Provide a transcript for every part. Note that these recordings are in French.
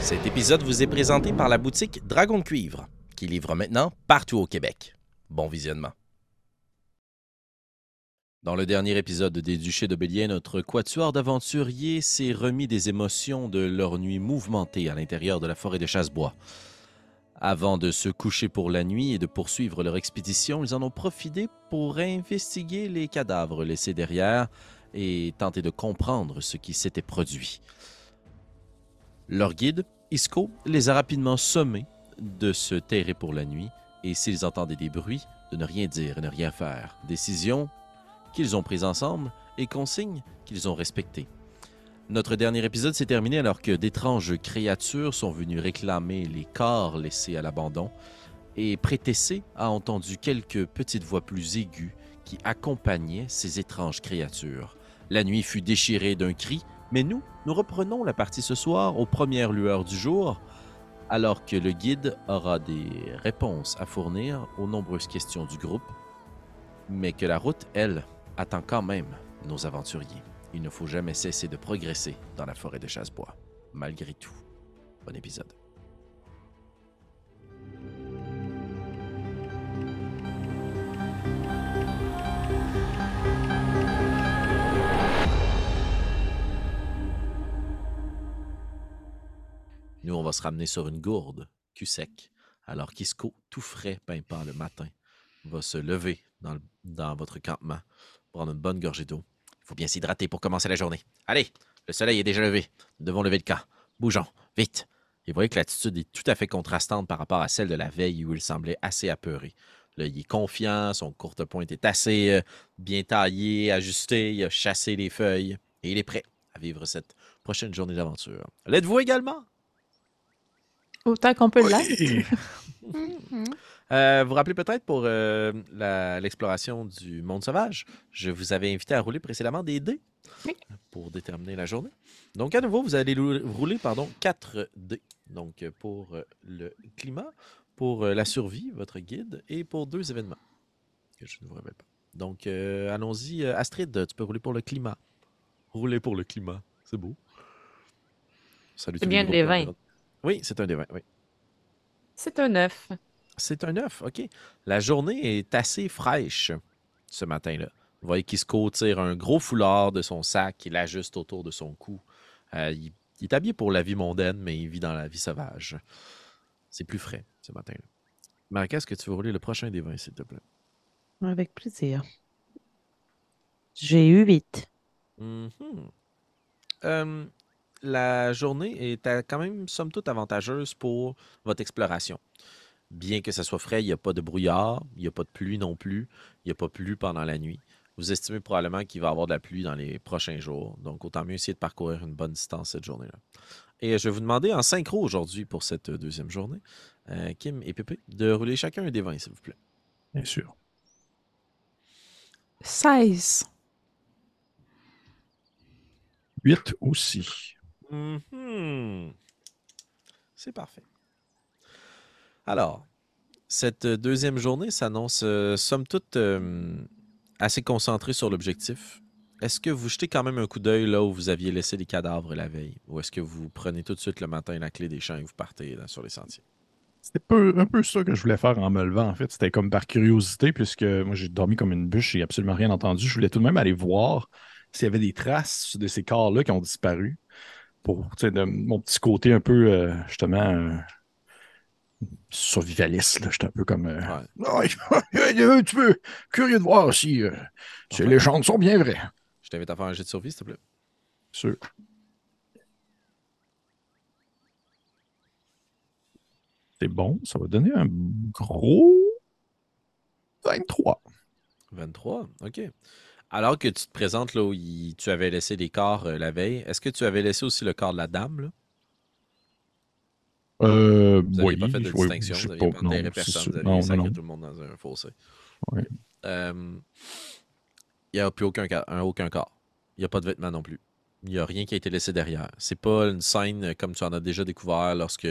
Cet épisode vous est présenté par la boutique Dragon de Cuivre, qui livre maintenant partout au Québec. Bon visionnement. Dans le dernier épisode des Duchés de Bélier, notre quatuor d'aventuriers s'est remis des émotions de leur nuit mouvementée à l'intérieur de la forêt de Chassebois. Avant de se coucher pour la nuit et de poursuivre leur expédition, ils en ont profité pour investiguer les cadavres laissés derrière et tenter de comprendre ce qui s'était produit. Leur guide, Isco, les a rapidement sommés de se terrer pour la nuit et s'ils entendaient des bruits, de ne rien dire et ne rien faire. Décision qu'ils ont prise ensemble et consignes qu'ils ont respectées. Notre dernier épisode s'est terminé alors que d'étranges créatures sont venues réclamer les corps laissés à l'abandon et Prétessé a entendu quelques petites voix plus aiguës qui accompagnaient ces étranges créatures. La nuit fut déchirée d'un cri, mais nous, nous reprenons la partie ce soir aux premières lueurs du jour, alors que le guide aura des réponses à fournir aux nombreuses questions du groupe, mais que la route, elle, attend quand même nos aventuriers. Il ne faut jamais cesser de progresser dans la forêt de Chassebois, malgré tout. Bon épisode. Nous, on va se ramener sur une gourde, cul sec, alors qu'Isco, tout frais, pimpant le matin, va se lever dans, le- dans votre campement, prendre une bonne gorgée d'eau. Il faut bien s'hydrater pour commencer la journée. Allez, le soleil est déjà levé. Nous devons lever le camp. Bougeons, vite. Et vous voyez que l'attitude est tout à fait contrastante par rapport à celle de la veille où il semblait assez apeuré. Là, il est confiant, son courte pointe est assez euh, bien taillé, ajusté, il a chassé les feuilles et il est prêt à vivre cette prochaine journée d'aventure. L'êtes-vous également? Autant qu'on peut l'être. Euh, vous vous rappelez peut-être pour euh, la- l'exploration du monde sauvage, je vous avais invité à rouler précédemment des dés Oui. pour déterminer la journée. Donc, à nouveau, vous allez rouler pardon, 4 dés. Donc, pour euh, le climat, pour euh, la survie, votre guide, et pour deux événements que je ne vous rappelle pas. Donc, euh, allons-y. Astrid, tu peux rouler pour le climat. Rouler pour le climat. C'est beau. Salut C'est bien des groupes, vins. euh, Oui, c'est un des 20, oui. C'est un œuf. C'est un œuf, OK. La journée est assez fraîche ce matin-là. Vous voyez qu'Isco tire un gros foulard de son sac, il l'ajuste autour de son cou. Euh, il, il est habillé pour la vie mondaine, mais il vit dans la vie sauvage. C'est plus frais ce matin-là. Marc, est-ce que tu veux rouler le prochain des s'il te plaît? Avec plaisir. J'ai eu 8. Mhm. Euh, la journée est quand même, somme toute, avantageuse pour votre exploration. Bien que ça soit frais, il n'y a pas de brouillard, il n'y a pas de pluie non plus, il n'y a pas plu pendant la nuit. Vous estimez probablement qu'il va y avoir de la pluie dans les prochains jours, donc autant mieux essayer de parcourir une bonne distance cette journée-là. Et je vais vous demander en synchro aujourd'hui pour cette deuxième journée, euh, Kim et Pépé, de rouler chacun un des 20, s'il vous plaît. Bien sûr. 16. 8 aussi. Mhm. C'est parfait. Alors, cette deuxième journée s'annonce, euh, somme toute, euh, assez concentrée sur l'objectif. Est-ce que vous jetez quand même un coup d'œil là où vous aviez laissé les cadavres la veille? Ou est-ce que vous prenez tout de suite le matin la clé des champs et vous partez là, sur les sentiers? C'était peu- un peu ça que je voulais faire en me levant, en fait. C'était comme par curiosité, puisque moi, j'ai dormi comme une bûche, j'ai absolument rien entendu. Je voulais tout de même aller voir s'il y avait des traces de ces corps-là qui ont disparu. Pour, tu sais, de mon petit côté un peu, euh, justement, euh, survivaliste, là. J'étais un peu comme... euh, Ouais. Ah, un petit peu curieux de voir si, euh, si Enfin. les légendes sont bien vraies. Je t'invite à faire un jet de survie, s'il te plaît. Sûr. C'est bon, ça va donner un gros 23. 23, OK. Alors que tu te présentes là où il- tu avais laissé les corps euh, la veille, est-ce que tu avais laissé aussi le corps de la dame? Là? Euh, Vous n'aviez oui, pas fait de oui, distinction, je sais vous n'aviez pas, pas non, enterré c'est personne, vous Non, aviez non, sacré non. tout le monde dans un fossé. Ouais. Euh, Il n'y a plus aucun, ca- un, aucun corps. Il n'y a pas de vêtements non plus. Il n'y a rien qui a été laissé derrière. C'est pas une scène comme tu en as déjà découvert lorsque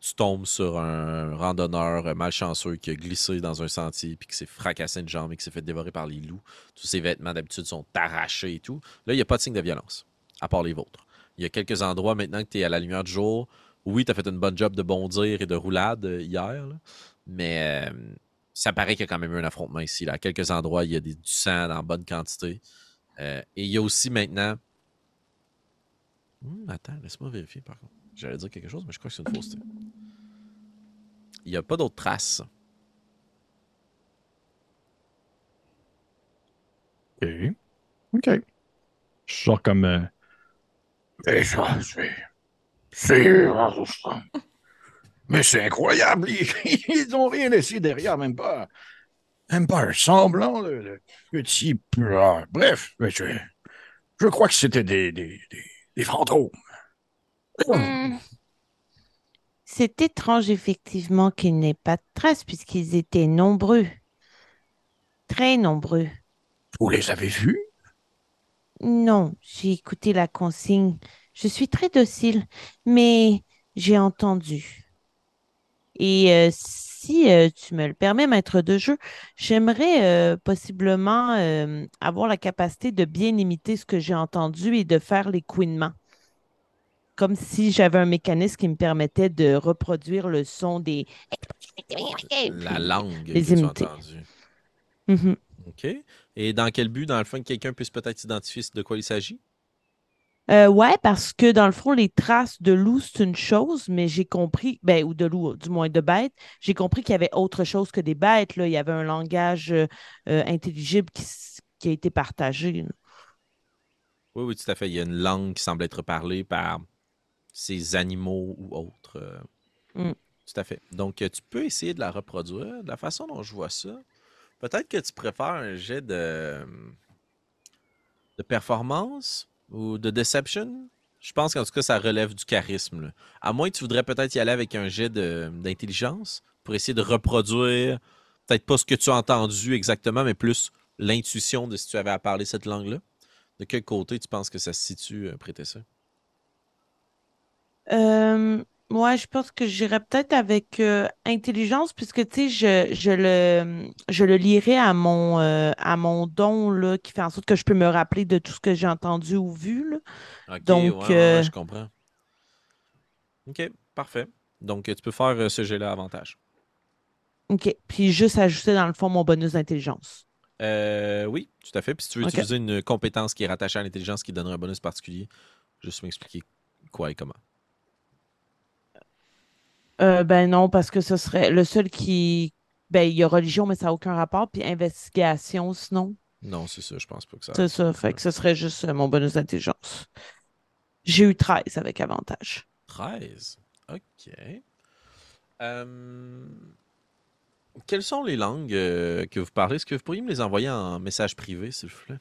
tu tombes sur un randonneur malchanceux qui a glissé dans un sentier puis qui s'est fracassé une jambe et qui s'est fait dévorer par les loups. Tous ses vêtements d'habitude sont arrachés et tout. Là, il n'y a pas de signe de violence, à part les vôtres. Il y a quelques endroits maintenant que tu es à la lumière du jour oui, tu as fait une bonne job de bondir et de roulade euh, hier, mais euh, ça paraît qu'il y a quand même eu un affrontement ici. Là. À quelques endroits, il y a des, du sang en bonne quantité. Euh, et il y a aussi maintenant. Hmm, attends, laisse-moi vérifier par contre. J'allais dire quelque chose, mais je crois que c'est une fausseté. Il n'y a pas d'autres traces. OK. OK. Je sors comme. euh, Mais ça, c'est. C'est. Mais c'est incroyable. Ils, ils ont rien laissé derrière, même pas. Même pas un semblant de, petit. Bref, je, je crois que c'était des, des, fantômes. Hmm. C'est étrange, effectivement, qu'il n'ait pas de traces, puisqu'ils étaient nombreux. Très nombreux. Vous les avez vus? Non, j'ai écouté la consigne. Je suis très docile, mais j'ai entendu. Et euh, si euh, tu me le permets, maître de jeu, j'aimerais euh, possiblement euh, avoir la capacité de bien imiter ce que j'ai entendu et de faire les couinements. Comme si j'avais un mécanisme qui me permettait de reproduire le son des... La langue les que tu as imiter. Mhm. OK. Et dans quel but, dans le fond, que quelqu'un puisse peut-être identifier de quoi il s'agit? Euh, ouais, parce que dans le fond, les traces de loup, c'est une chose, mais j'ai compris, ben, ou de loup, du moins de bêtes, j'ai compris qu'il y avait autre chose que des bêtes. Là. Il y avait un langage euh, euh, intelligible qui, a été partagé. là. Oui, oui, tout à fait. Il y a une langue qui semble être parlée par ces animaux ou autres. euh, Mm. Tout à fait. Donc, tu peux essayer de la reproduire. De la façon dont je vois ça, peut-être que tu préfères un jet de, de performance ou de deception? Je pense qu'en tout cas, ça relève du charisme. À moins que tu voudrais peut-être y aller avec un jet d'intelligence pour essayer de reproduire, peut-être pas ce que tu as entendu exactement, mais plus l'intuition de si tu avais à parler cette langue-là. De quel côté tu penses que ça se situe, euh, Prétessa? Euh, ouais, je pense que j'irais peut-être avec euh, intelligence, puisque tu sais, je, je le, je le lierai à mon, euh, à mon don là, qui fait en sorte que je peux me rappeler de tout ce que j'ai entendu ou vu. là. Ok, Donc, ouais, euh, je comprends. Ok, parfait. Donc, tu peux faire ce jet-là avantage. OK. Puis juste ajouter dans le fond mon bonus d'intelligence. Euh, oui, tout à fait. Puis si tu veux utiliser une compétence qui est rattachée à l'intelligence qui donnerait un bonus particulier, juste m'expliquer quoi et comment. Euh, ben non, parce que ce serait le seul qui. Ben, il y a religion, mais ça n'a aucun rapport. Puis investigation, sinon. Non, c'est ça, je pense pas que ça. C'est ça. Fait que ce serait juste euh, mon bonus d'intelligence. J'ai eu 13 avec avantage. 13. OK. Euh, Quelles sont les langues euh, que vous parlez? Est-ce que vous pourriez me les envoyer en message privé, s'il vous plaît?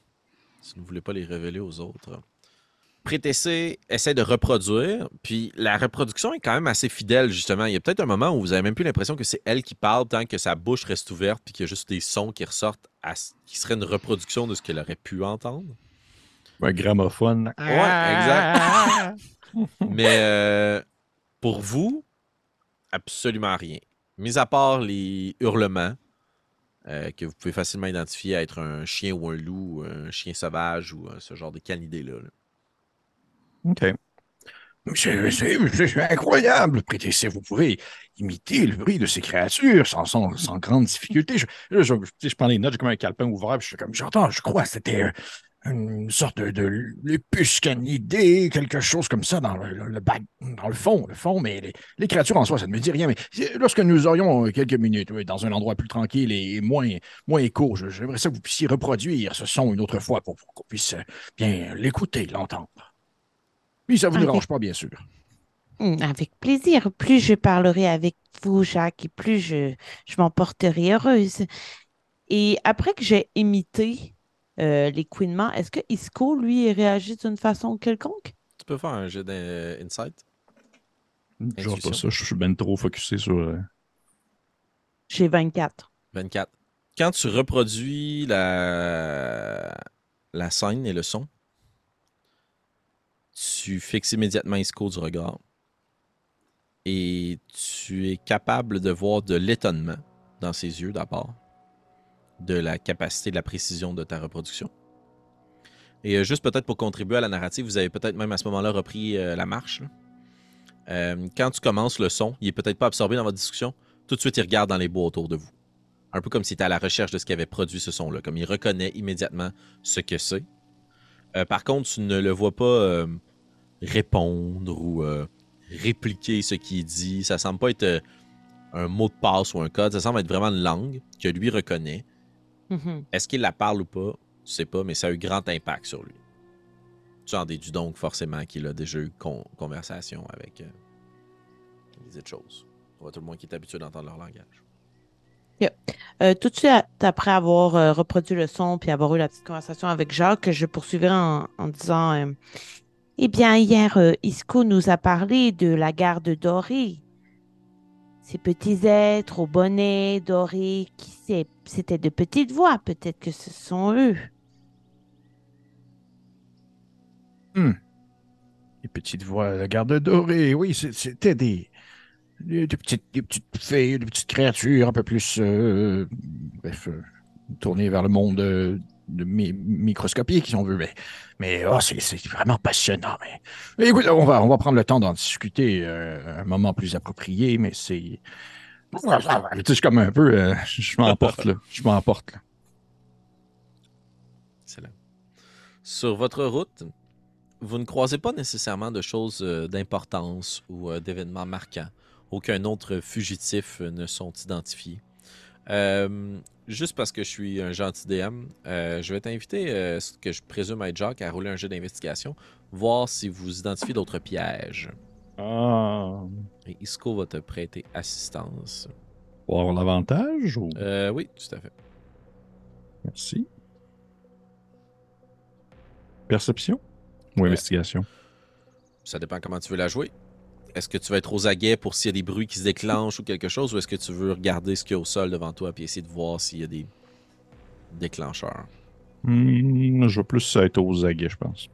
Si vous ne voulez pas les révéler aux autres. Prétessé essaie de reproduire, puis la reproduction est quand même assez fidèle, justement. Il y a peut-être un moment où vous avez même plus l'impression que c'est elle qui parle tant que sa bouche reste ouverte, puis qu'il y a juste des sons qui ressortent, à qui seraient une reproduction de ce qu'elle aurait pu entendre. Un gramophone. Ouais, exact. Mais euh, pour vous, absolument rien. Mis à part les hurlements euh, que vous pouvez facilement identifier à être un chien ou un loup, un chien sauvage ou euh, ce genre de canidé-là. là. OK. C'est incroyable, Prétessé. Vous pouvez imiter le bruit de ces créatures sans, grande difficulté. Je, prends les notes, j'ai comme un calepin ouvert, puis je suis comme, j'entends, je crois, c'était euh, une sorte de, de lépuce canidée, quelque chose comme ça dans le, bac- dans le fond, le fond, mais les, créatures en soi, ça ne me dit rien. Mais lorsque nous aurions euh, quelques minutes, oui, dans un endroit plus tranquille et moins, moins j'aimerais ça que vous puissiez reproduire ce son une autre fois pour, pour qu'on puisse euh, bien l'écouter, l'entendre. Oui, ça vous Ok. dérange pas, bien sûr. Hmm, Avec plaisir. Plus je parlerai avec vous, Jacques, et plus je, je m'en porterai heureuse. Et après que j'ai imité euh, les couinements, est-ce que Isco, lui, réagit d'une façon quelconque? Tu peux faire un jet d'insight? Genre pas Intuition. ça, je suis ben trop focusé sur. euh, J'ai 24. 24. Quand tu reproduis la, la scène et le son, tu fixes immédiatement Isco du regard. Et tu es capable de voir de l'étonnement dans ses yeux d'abord, de la capacité, de la précision de ta reproduction. Et euh, juste peut-être pour contribuer à la narrative, vous avez peut-être même à ce moment-là repris euh, la marche. Euh, quand tu commences le son, il est peut-être pas absorbé dans votre discussion. Tout de suite, il regarde dans les bois autour de vous. Un peu comme s'il était à la recherche de ce qui avait produit ce son-là. Comme il reconnaît immédiatement ce que c'est. Par contre, tu ne le vois pas répondre ou euh, répliquer ce qu'il dit. Ça semble pas être euh, un mot de passe ou un code. Ça semble être vraiment une langue que lui reconnaît. Mhm. Est-ce qu'il la parle ou pas? Je sais pas, mais ça a eu grand impact sur lui. Tu en déduis donc forcément qu'il a déjà eu con- conversation avec euh, les autres choses. Tout le monde qui est habitué d'entendre leur langage. Euh, tout de suite après avoir euh, reproduit le son puis avoir eu la petite conversation avec Jacques, je poursuivrai en, en disant euh, Eh bien, hier, euh, Isco nous a parlé de la garde dorée. Ces petits êtres au bonnet doré, qui sait, c'était de petites voix, peut-être que ce sont eux. Les petites voix, la garde dorée, oui, c'était des, des, petites, des petites fées, des petites créatures un peu plus, euh, bref, euh, tournées vers le monde de mi- microscopique, si. Mais, oh, c'est vraiment passionnant. Mais, écoute, on va, on va prendre le temps d'en discuter euh, un moment plus approprié, mais c'est. Je suis comme un peu. euh, je m'emporte, là. Je m'emporte, là. Excellent. Sur votre route, vous ne croisez pas nécessairement de choses euh, d'importance ou d'événements marquants. Aucun autre fugitif ne sont identifiés. Euh, juste parce que je suis un gentil DM, euh, je vais t'inviter, euh, ce que je présume être Jacques, à rouler un jeu d'investigation, voir si vous identifiez d'autres pièges. Ah. Et Isco va te prêter assistance. Pour avoir l'avantage ou? Oui, tout à fait. Merci. Perception ou investigation? Ça dépend comment tu veux la jouer. Est-ce que tu vas être aux aguets pour s'il y a des bruits qui se déclenchent ou quelque chose, ou est-ce que tu veux regarder ce qu'il y a au sol devant toi et essayer de voir s'il y a des déclencheurs? Hmm, je vais plus être aux aguets, je pense.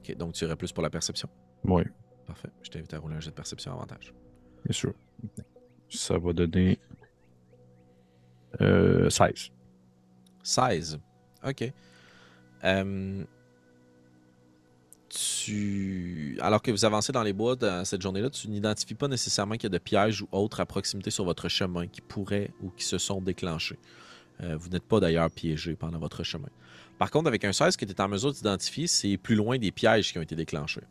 Ok, donc tu irais plus pour la perception? Oui, Parfait. Je t'invite à rouler un jet de perception avantage. bien sûr. Ça va donner euh, 16. 16. Ok. Euh, Alors que vous avancez dans les bois dans cette journée-là, tu n'identifies pas nécessairement qu'il y a de pièges ou autres à proximité sur votre chemin qui pourraient ou qui se sont déclenchés. Euh, vous n'êtes pas d'ailleurs piégé pendant votre chemin. Par contre, avec un 16, ce que tu es en mesure d'identifier, c'est plus loin des pièges qui ont été déclenchés.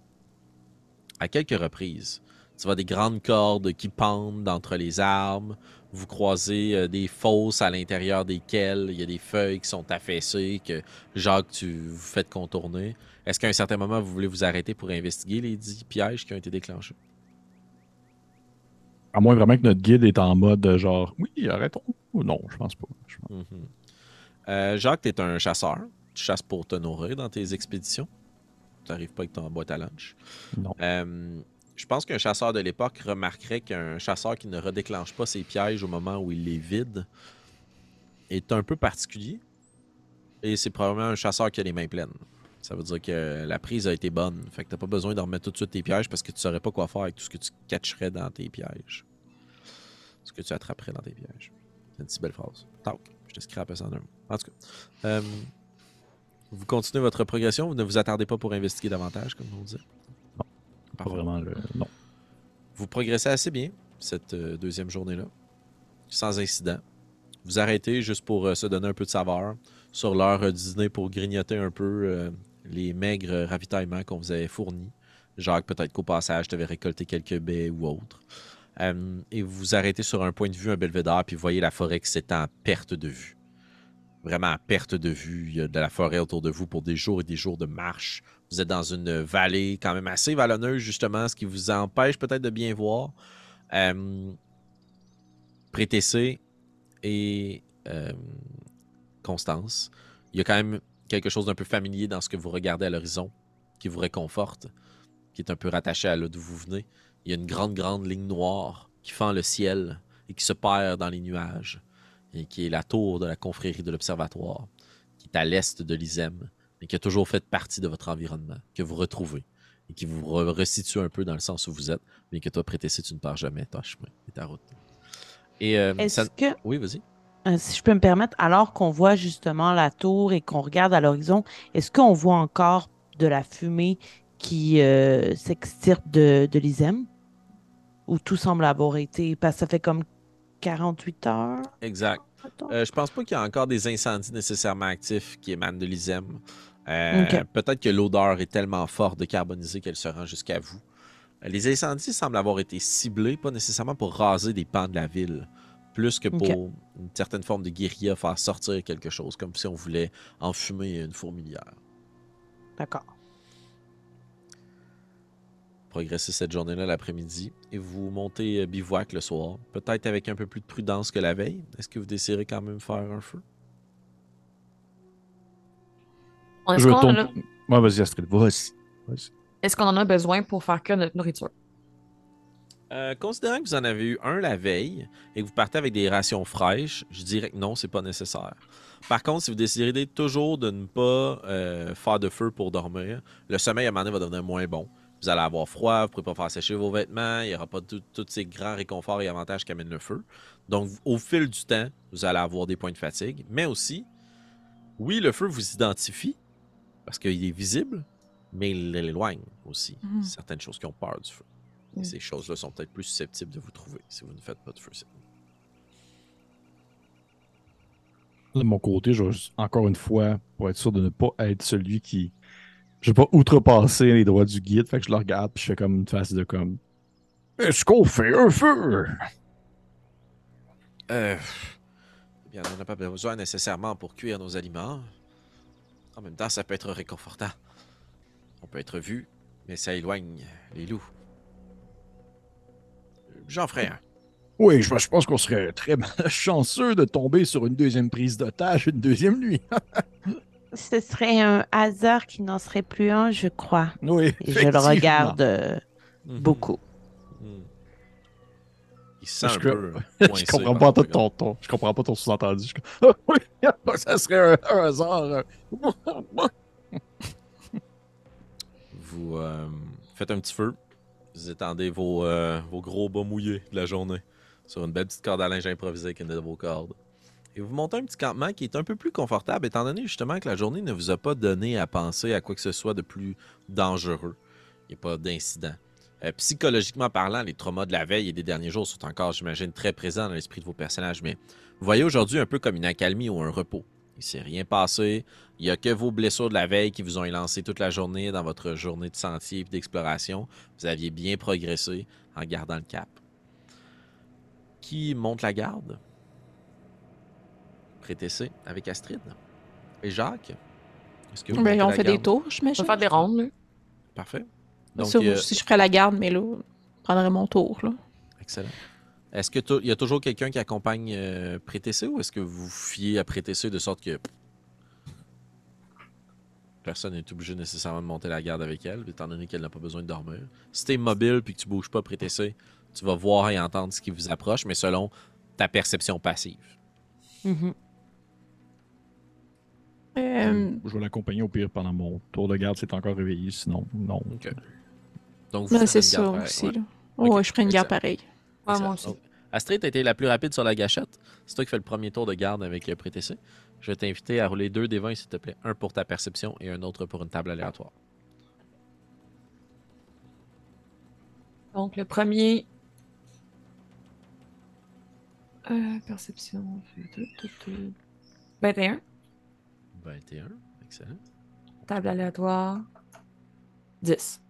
À quelques reprises, tu vois des grandes cordes qui pendent d'entre les arbres. Vous croisez euh, des fosses à l'intérieur desquelles il y a des feuilles qui sont affaissées, que Jacques, tu vous faites contourner. Est-ce qu'à un certain moment, vous voulez vous arrêter pour investiguer les 10 pièges qui ont été déclenchés? À moins vraiment que notre guide est en mode genre, oui, arrêtons. Ou non, je pense pas. Je pense- Mhm. Euh, Jacques, tu es un chasseur. Tu chasses pour te nourrir dans tes expéditions. Tu n'arrives pas avec ton boîte à lunch. Non. Euh, je pense qu'un chasseur de l'époque remarquerait qu'un chasseur qui ne redéclenche pas ses pièges au moment où il les vide est un peu particulier. Et c'est probablement un chasseur qui a les mains pleines. Ça veut dire que la prise a été bonne. Fait que t'as pas besoin de remettre tout de suite tes pièges parce que tu saurais pas quoi faire avec tout ce que tu catcherais dans tes pièges. Ce que tu attraperais dans tes pièges. C'est une si belle phrase. Tac. Je te scrape ça en un mot. En tout cas. euh, vous continuez votre progression. Vous ne vous attardez pas pour investiguer davantage, comme on dit. Pas vraiment le. Non. Vous progressez assez bien cette euh, deuxième journée-là, sans incident. Vous arrêtez juste pour euh, se donner un peu de saveur sur l'heure euh, dîner pour grignoter un peu les maigres ravitaillements qu'on vous avait fournis. Jacques, peut-être qu'au passage, tu avais récolté quelques baies ou autres. Euh, et vous vous arrêtez sur un point de vue, un belvédère, puis vous voyez la forêt qui s'étend à perte de vue. Vraiment à perte de vue. Il y a de la forêt autour de vous pour des jours et des jours de marche. Vous êtes dans une vallée quand même assez vallonneuse, justement, ce qui vous empêche peut-être de bien voir. Euh, Prétessé et euh, Constance, il y a quand même quelque chose d'un peu familier dans ce que vous regardez à l'horizon, qui vous réconforte, qui est un peu rattaché à là d'où vous venez. Il y a une grande, grande ligne noire qui fend le ciel et qui se perd dans les nuages, et qui est la tour de la confrérie de l'Observatoire, qui est à l'est de l'Isem, mais qui a toujours fait partie de votre environnement, que vous retrouvez et qui vous re- resitue un peu dans le sens où vous êtes, mais que toi, Prétessé, tu ne pars jamais ton chemin et ta route. Et euh, Est-ce ça- que, Oui, vas-y. euh, si je peux me permettre, alors qu'on voit justement la tour et qu'on regarde à l'horizon, est-ce qu'on voit encore de la fumée qui euh, s'extirpe de, de l'ISEM? Ou tout semble avoir été, parce que ça fait comme 48 heures? Exact. Euh, je pense pas qu'il y a encore des incendies nécessairement actifs qui émanent de l'ISEM. Euh. Peut-être que l'odeur est tellement forte de carbonisé qu'elle se rend jusqu'à vous. Euh, Les incendies semblent avoir été ciblés, pas nécessairement pour raser des pans de la ville, plus que pour une certaine forme de guérilla, faire sortir quelque chose, comme si on voulait enfumer une fourmilière. D'accord. Progressez cette journée-là l'après-midi et vous montez euh, bivouac le soir, peut-être avec un peu plus de prudence que la veille. Est-ce que vous désirez quand même faire un feu? Est-ce Je qu'on en, a- Ouais, vas-y, Astrid, vas-y. Vas-y. est-ce qu'on en a besoin pour faire que notre nourriture? Euh, considérant que vous en avez eu un la veille et que vous partez avec des rations fraîches, je dirais que non, c'est pas nécessaire. Par contre, si vous décidez toujours de ne pas euh, faire de feu pour dormir, le sommeil à un moment donné va devenir moins bon. Vous allez avoir froid, vous ne pourrez pas faire sécher vos vêtements, il n'y aura pas tous ces grands réconforts et avantages qu'amène le feu. Donc, au fil du temps, vous allez avoir des points de fatigue, mais aussi, oui, le feu vous identifie parce qu'il est visible, mais il l'éloigne aussi. Mhm. Certaines choses qui ont peur du feu. Et ces choses-là sont peut-être plus susceptibles de vous trouver si vous ne faites pas de feu. De mon côté, je vais juste- encore une fois, pour être sûr de ne pas être celui qui. Je vais pas outrepasser les droits du guide, fait que je le regarde puis je fais comme une face de comme. Est-ce qu'on fait un feu? Euh, eh bien, on n'en a pas besoin nécessairement pour cuire nos aliments. En même temps, ça peut être réconfortant. On peut être vu, mais ça éloigne les loups. J'en ferai un. Oui, je, je pense qu'on serait très chanceux de tomber sur une deuxième prise d'otage une deuxième nuit. Ce serait un hasard qui n'en serait plus un, je crois. oui, Et je le regarde euh, Mhm. beaucoup. Mhm. Il se sent Je un peu. Je comprends pas ton, ton- Je comprends pas ton sous-entendu. Je suis comme, oui, ça serait un, un hasard. Vous euh, faites un petit feu. Vous étendez vos, euh, vos gros bas mouillés de la journée sur une belle petite corde à linge improvisée avec une de vos cordes. Et vous montez un petit campement qui est un peu plus confortable, étant donné justement que la journée ne vous a pas donné à penser à quoi que ce soit de plus dangereux. Il n'y a pas d'incident. Euh, psychologiquement parlant, les traumas de la veille et des derniers jours sont encore, j'imagine, très présents dans l'esprit de vos personnages, mais vous voyez aujourd'hui un peu comme une accalmie ou un repos. Il ne s'est rien passé, il n'y a que vos blessures de la veille qui vous ont élancé toute la journée dans votre journée de sentier et d'exploration. Vous aviez bien progressé en gardant le cap. Qui monte la garde? Prétessé avec Astrid. Et Jacques? Est-ce que vous Ben, on la fait des tours, Ben, je m'imagine. On va faire des rondes. là. Parfait. Donc, Donc, euh, Si je ferais la garde, mais là, je prendrais mon tour. Là. Excellent. Est-ce que il y a toujours quelqu'un qui accompagne euh, Prétessé ou est-ce que vous vous fiez à Prétessé de sorte que personne n'est obligé nécessairement de monter la garde avec elle, étant donné qu'elle n'a pas besoin de dormir? Si t'es mobile puis que tu bouges pas Prétessé, tu vas voir et entendre ce qui vous approche, mais selon ta perception passive. Mhm. Euh, Je vais l'accompagner au pire pendant mon tour de garde, c'est encore réveillé, sinon, non. Donc vous c'est ça aussi. ouais. Là. Je ferais une garde pareille. Ah, Ouais, moi aussi. Donc, Astrid a été la plus rapide sur la gâchette. C'est toi qui fais le premier tour de garde avec euh, Prétessé. Je vais t'inviter à rouler deux des 20, s'il te plaît. Un pour ta perception et un autre pour une table aléatoire. Donc, le premier. Euh, perception. fait tout, tout, tout. 21. 21. Excellent. Table aléatoire. 10.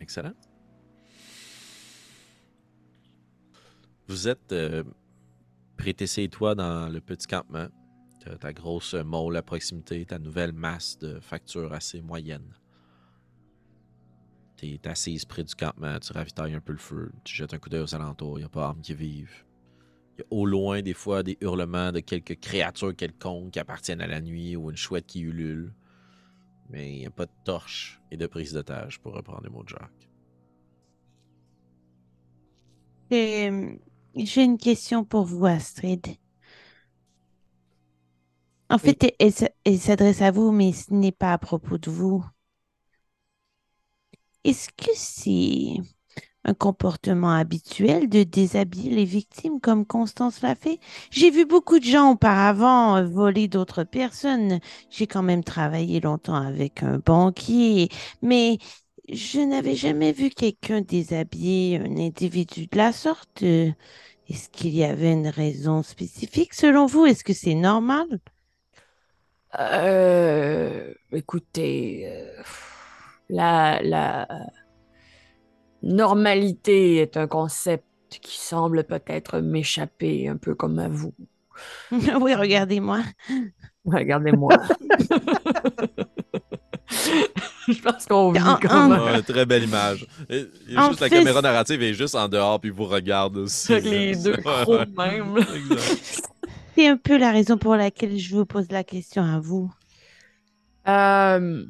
Excellent. Vous êtes euh, et toi dans le petit campement. T'as ta grosse mole à proximité, ta nouvelle masse de facture assez moyenne. T'es assise près du campement, tu ravitailles un peu le feu, tu jettes un coup d'œil aux alentours, il n'y a pas d'armes qui vivent. Il y a au loin des fois des hurlements de quelques créatures quelconques qui appartiennent à la nuit ou une chouette qui ulule. Mais il n'y a pas de torche et de prise d'otage, pour reprendre les mots de Jacques. Euh, J'ai une question pour vous, Astrid. En fait, elle s'adresse à vous, mais ce n'est pas à propos de vous. Est-ce que c'est un comportement habituel de déshabiller les victimes comme Constance l'a fait? J'ai vu beaucoup de gens auparavant euh, voler d'autres personnes. J'ai quand même travaillé longtemps avec un banquier, mais je n'avais jamais vu quelqu'un déshabiller un individu de la sorte. Est-ce qu'il y avait une raison spécifique selon vous? Est-ce que c'est normal? Euh, écoutez, euh, la, la normalité est un concept qui semble peut-être m'échapper un peu comme à vous. Oui, regardez-moi. Regardez-moi. Je pense qu'on vit En- comme en- Ouais, très belle image. Et- il y a En juste la fait, caméra narrative est juste en dehors puis vous regarde aussi. avec les deux ouais. même. C'est un peu la raison pour laquelle je vous pose la question à vous. Euh,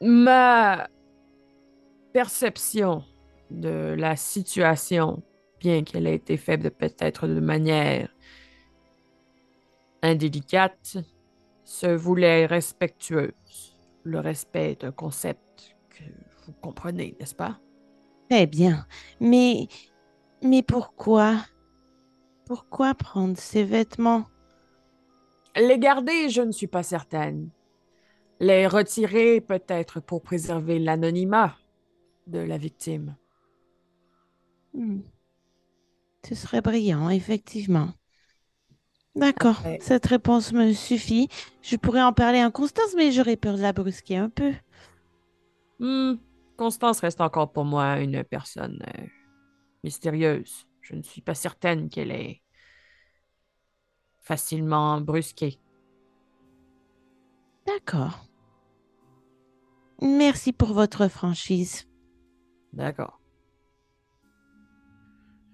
ma perception de la situation, bien qu'elle ait été faite de peut-être de manière indélicate, se voulait respectueuse. Le respect est un concept que vous comprenez, n'est-ce pas? Très bien. Mais, mais pourquoi? Pourquoi prendre ces vêtements? Les garder, je ne suis pas certaine. Les retirer, peut-être pour préserver l'anonymat de la victime. Hmm. Ce serait brillant, effectivement. D'accord, Après- cette réponse me suffit. Je pourrais en parler en Constance, mais j'aurais peur de la brusquer un peu. Hmm, Constance reste encore pour moi une personne euh, mystérieuse. Je ne suis pas certaine qu'elle est facilement brusquée. D'accord. Merci pour votre franchise. D'accord.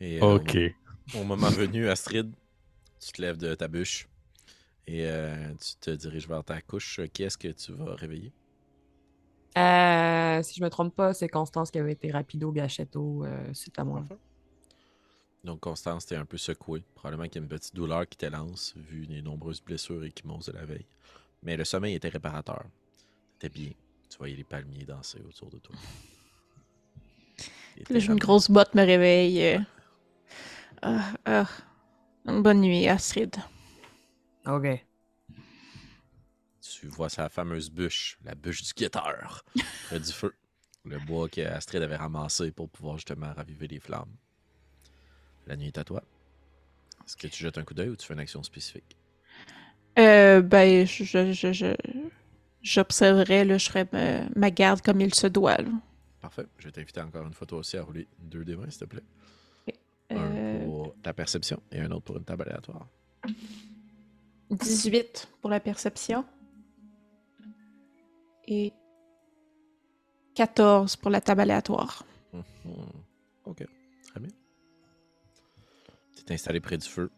Et, euh, OK. Au moment venu, Astrid, tu te lèves de ta bûche et euh, tu te diriges vers ta couche. Qui est-ce que tu vas réveiller? Euh, si je me trompe pas, c'est Constance qui avait été rapido gâchetto. euh, c'est à moi. Parfait. Donc, Constance, t'es un peu secouée. Probablement qu'il y a une petite douleur qui t'élance, vu les nombreuses blessures et de la veille. Mais le sommeil était réparateur. T'étais bien. Tu voyais les palmiers danser autour de toi. Là, j'ai une grosse botte me réveille. euh. Ah, ah. Une bonne nuit, Astrid. OK. Tu vois sa fameuse bûche, la bûche du guetteur, près du feu. Le bois qu'Astrid avait ramassé pour pouvoir justement raviver les flammes. La nuit est à toi. Est-ce que tu jettes un coup d'œil ou tu fais une action spécifique? Euh, ben, je, je, je, je- j'observerais, là, je ferais ma, ma garde comme il se doit. là. Parfait. Je vais t'inviter encore une fois toi aussi à rouler deux des 20, s'il te plaît. Un Euh, pour ta perception et un autre pour une table aléatoire. 18 pour la perception. Et 14 pour la table aléatoire. Mhm. Ok, très bien. Tu t'es installé près du feu.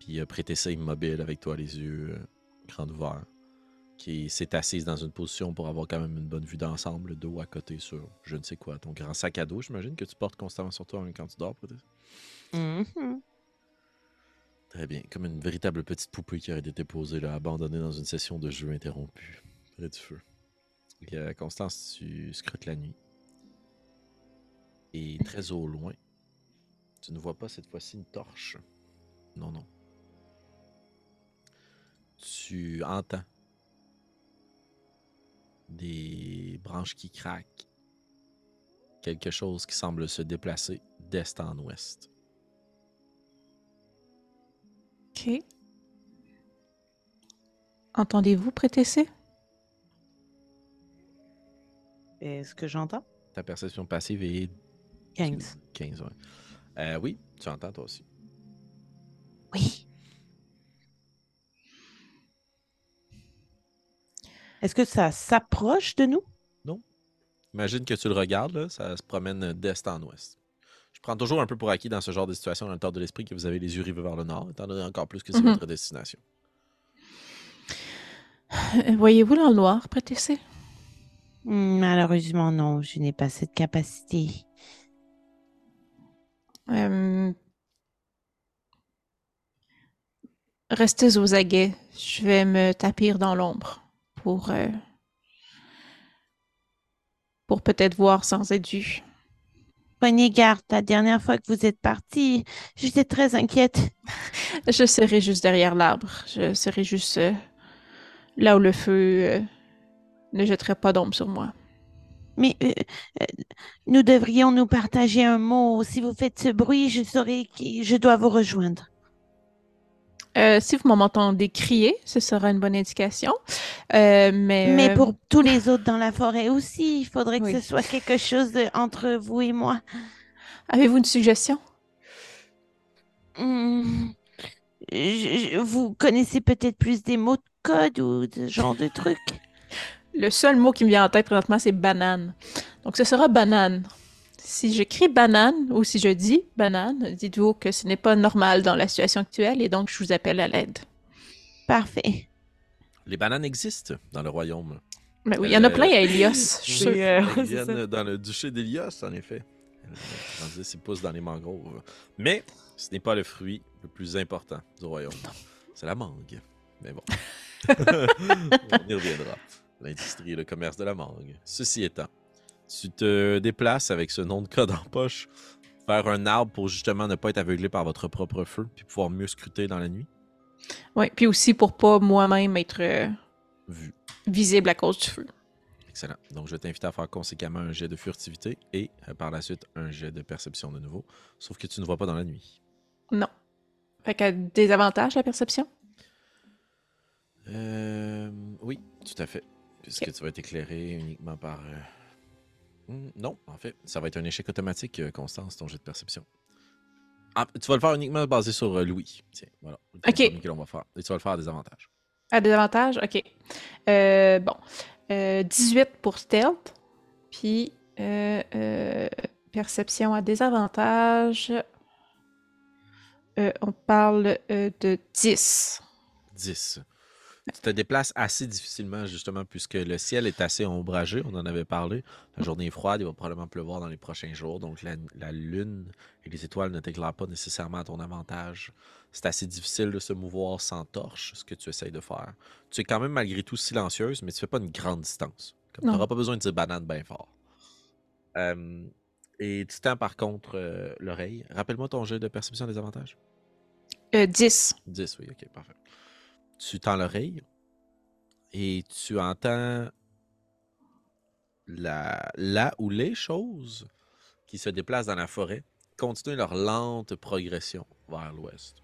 Puis euh, Prétessa immobile avec toi, les yeux euh, grands ouverts. Qui s'est assise dans une position pour avoir quand même une bonne vue d'ensemble, le dos à côté sur je ne sais quoi. Ton grand sac à dos, j'imagine que tu portes constamment sur toi hein, quand tu dors, Prétessa. Mhm. Très bien. Comme une véritable petite poupée qui aurait été déposée là, abandonnée dans une session de jeu interrompue. Près du feu. Et, euh, Constance, tu scrutes la nuit. Et très au loin, tu ne vois pas cette fois-ci une torche. Non, non. Tu entends des branches qui craquent. Quelque chose qui semble se déplacer d'est en ouest. Ok. Entendez-vous, Prétessé? Est-ce que j'entends? Ta perception passive est 15. 15, ouais. Euh, oui, tu entends toi aussi. Est-ce que ça s'approche de nous? Imagine que tu le regardes, là, ça se promène d'est en ouest. Je prends toujours un peu pour acquis dans ce genre de situation, dans le temps de l'esprit, que vous avez les yeux rivés vers le nord, étant donné encore plus que c'est Mhm. votre destination. Euh, Voyez-vous dans le noir, Prétessé? Malheureusement, non, je n'ai pas cette capacité. Euh, Restez aux aguets. Je vais me tapir dans l'ombre pour, euh, pour peut-être voir sans être vu. Prenez garde, la dernière fois que vous êtes parti, j'étais très inquiète. Je serai juste derrière l'arbre. Je serai juste euh, là où le feu euh, ne jetterait pas d'ombre sur moi. Mais euh, euh, nous devrions nous partager un mot. Si vous faites ce bruit, je saurai que je dois vous rejoindre. Euh, si vous m'entendez crier, ce sera une bonne indication. Euh, mais Mais euh, pour tous les autres dans la forêt aussi, il faudrait que Oui. ce soit quelque chose de- entre vous et moi. avez-vous une suggestion? Hmm. Je- je- vous connaissez peut-être plus des mots de code ou ce genre de trucs? Le seul mot qui me vient en tête présentement, c'est banane. Donc, ce sera banane. Si j'écris banane ou si je dis banane, dites-vous que ce n'est pas normal dans la situation actuelle et donc je vous appelle à l'aide. Parfait. Les bananes existent dans le royaume. Mais oui, il y en a Euh, plein à Elios, je suis euh, dans le duché d'Elios, en effet. Elles grandissent et poussent dans les mangroves. Mais ce n'est pas le fruit le plus important du royaume. C'est la mangue. Mais bon. On y reviendra. L'industrie et le commerce de la mangue. Ceci étant, tu te déplaces avec ce nom de code en poche vers un arbre pour justement ne pas être aveuglé par votre propre feu puis pouvoir mieux scruter dans la nuit? Oui, puis aussi pour pas moi-même être euh, Vu. visible à cause du feu. Excellent. Donc, je vais t'inviter à faire conséquemment un jet de furtivité et euh, par la suite un jet de perception de nouveau. Sauf que tu ne vois pas dans la nuit. Non. Fait qu'à des avantages, la perception? Euh, oui, tout à fait. Puisque tu vas être éclairé uniquement par. euh, hmm, Non, en fait, ça va être un échec automatique, euh, Constance, ton jet de perception. Ah, tu vas le faire uniquement basé sur euh, Louis. Tiens, voilà. le Ok. premier que l'on va faire. Et tu vas le faire à des avantages. À des avantages? OK. Euh, bon. Euh, 18 pour stealth. Puis perception à désavantage. On parle de 10. 10. Tu te déplaces assez difficilement, justement, puisque le ciel est assez ombragé. On en avait parlé. La journée est froide, il va probablement pleuvoir dans les prochains jours. Donc, la, la lune et les étoiles ne t'éclairent pas nécessairement à ton avantage. C'est assez difficile de se mouvoir sans torche, ce que tu essayes de faire. Tu es quand même, malgré tout, silencieuse, mais tu fais pas une grande distance. Tu n'auras pas besoin de dire banane bien fort. Euh, et tu tends, par contre, euh, l'oreille. Rappelle-moi ton jeu de perception des avantages. Euh, 10. 10, oui, ok, parfait. Tu tends l'oreille et tu entends la, la ou les choses qui se déplacent dans la forêt continuer leur lente progression vers l'ouest.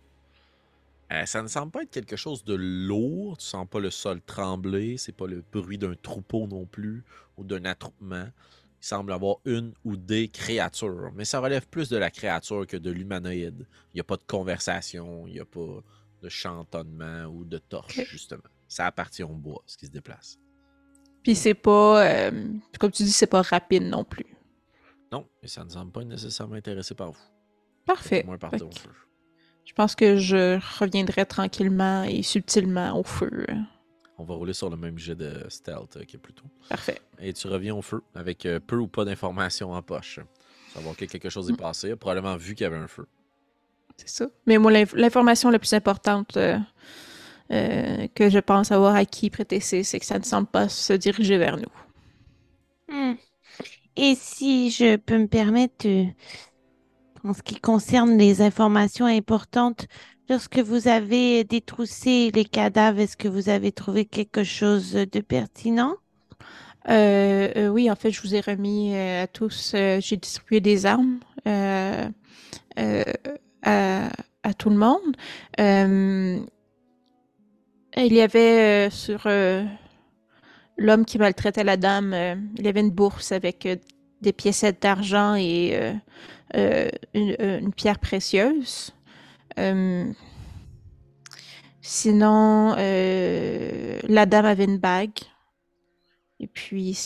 Euh, ça ne semble pas être quelque chose de lourd, tu sens pas le sol trembler, c'est pas le bruit d'un troupeau non plus ou d'un attroupement. Il semble avoir une ou des créatures, mais ça relève plus de la créature que de l'humanoïde. Il n'y a pas de conversation, il n'y a pas de chantonnement ou de torche, justement. Ça appartient au bois, ce qui se déplace. Puis c'est pas, euh, comme tu dis, c'est pas rapide non plus. Non, mais ça ne semble pas nécessairement intéressé par vous. Parfait. Moins par que feu. Je pense que je reviendrai tranquillement et subtilement au feu. On va rouler sur le même jet de stealth euh, que plus tôt. Parfait. Et tu reviens au feu avec euh, peu ou pas d'informations en poche. Savoir que quelque chose est Mm. passé, probablement vu qu'il y avait un feu. C'est ça. Mais moi, l'inf- l'information la plus importante euh, euh, que je pense avoir acquis prétessé, c'est que ça ne semble pas se diriger vers nous. Hmm. Et si je peux me permettre, euh, en ce qui concerne les informations importantes, lorsque vous avez détroussé les cadavres, est-ce que vous avez trouvé quelque chose de pertinent? Euh, euh, oui, en fait, je vous ai remis euh, à tous, j'ai distribué des armes à, tout le monde. Euh, il y avait euh, sur euh, l'homme qui maltraitait la dame, il y avait une bourse avec des piécettes d'argent et une, pierre précieuse. Sinon, la dame avait une bague. Et puis,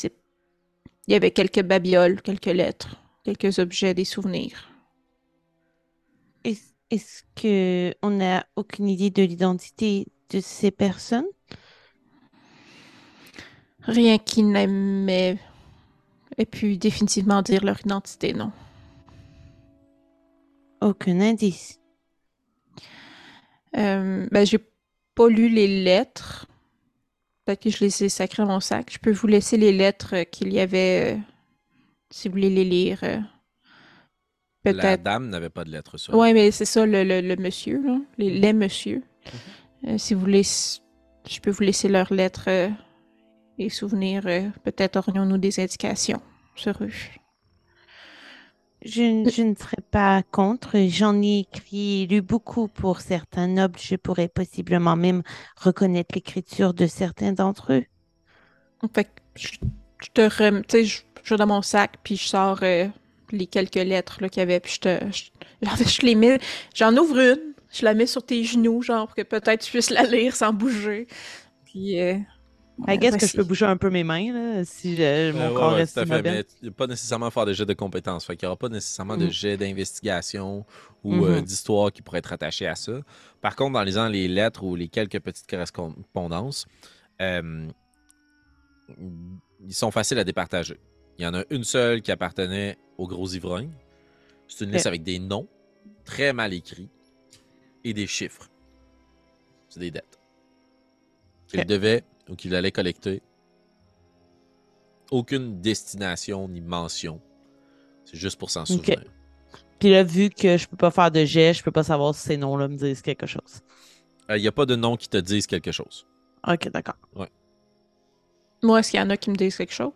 il y avait quelques babioles, quelques lettres, quelques objets, des souvenirs. Est- Est-ce que on n'a aucune idée de l'identité de ces personnes? Rien qui n'aimait ait pu définitivement dire leur identité, non. Aucun indice. Euh, ben, j'ai pas lu les lettres. Peut-être que je les ai sacrées dans mon sac. Je peux vous laisser les lettres euh, qu'il y avait, euh, si vous voulez les lire. Euh. La Peut-être. dame n'avait pas de lettre sur Ouais, mais c'est ça, le, le, le monsieur, là. Les, les monsieur. Euh, si vous voulez, je peux vous laisser leurs lettres euh, et souvenirs. euh, Peut-être aurions-nous des indications. sur eux. Je, je ne serais pas contre. J'en ai écrit, lu beaucoup pour certains nobles. Je pourrais possiblement même reconnaître l'écriture de certains d'entre eux. Fait que je, je te rem... Tu sais, je, je vais dans mon sac, puis je sors euh, les quelques lettres là, qu'il y avait, puis je te... Je, en fait, je les mets... J'en ouvre une, je la mets sur tes genoux, genre, pour que peut-être tu puisses la lire sans bouger. Puis... Euh, I guess que je peux bouger un peu mes mains là, si je- mon Euh, ouais, corps ouais, reste tout à fait, immobile. mais pas nécessairement faire des jets de compétences. Fait qu'il n'y aura pas nécessairement de Mhm. jets d'investigation ou euh, Mhm. d'histoire qui pourraient être attachés à ça. Par contre, en lisant les lettres ou les quelques petites correspondances, euh, ils sont faciles à départager. Il y en a une seule qui appartenait au gros ivrogne. C'est une liste avec des noms très mal écrits et des chiffres. C'est des dettes. Qu'il devait ou qu'il allait collecter. Aucune destination ni mention. C'est juste pour s'en souvenir. Puis là, vu que je peux pas faire de jet, je peux pas savoir si ces noms-là me disent quelque chose. Il n'y a pas de nom qui te dise quelque chose. Ok, d'accord. Moi, est-ce qu'il y en a qui me disent quelque chose?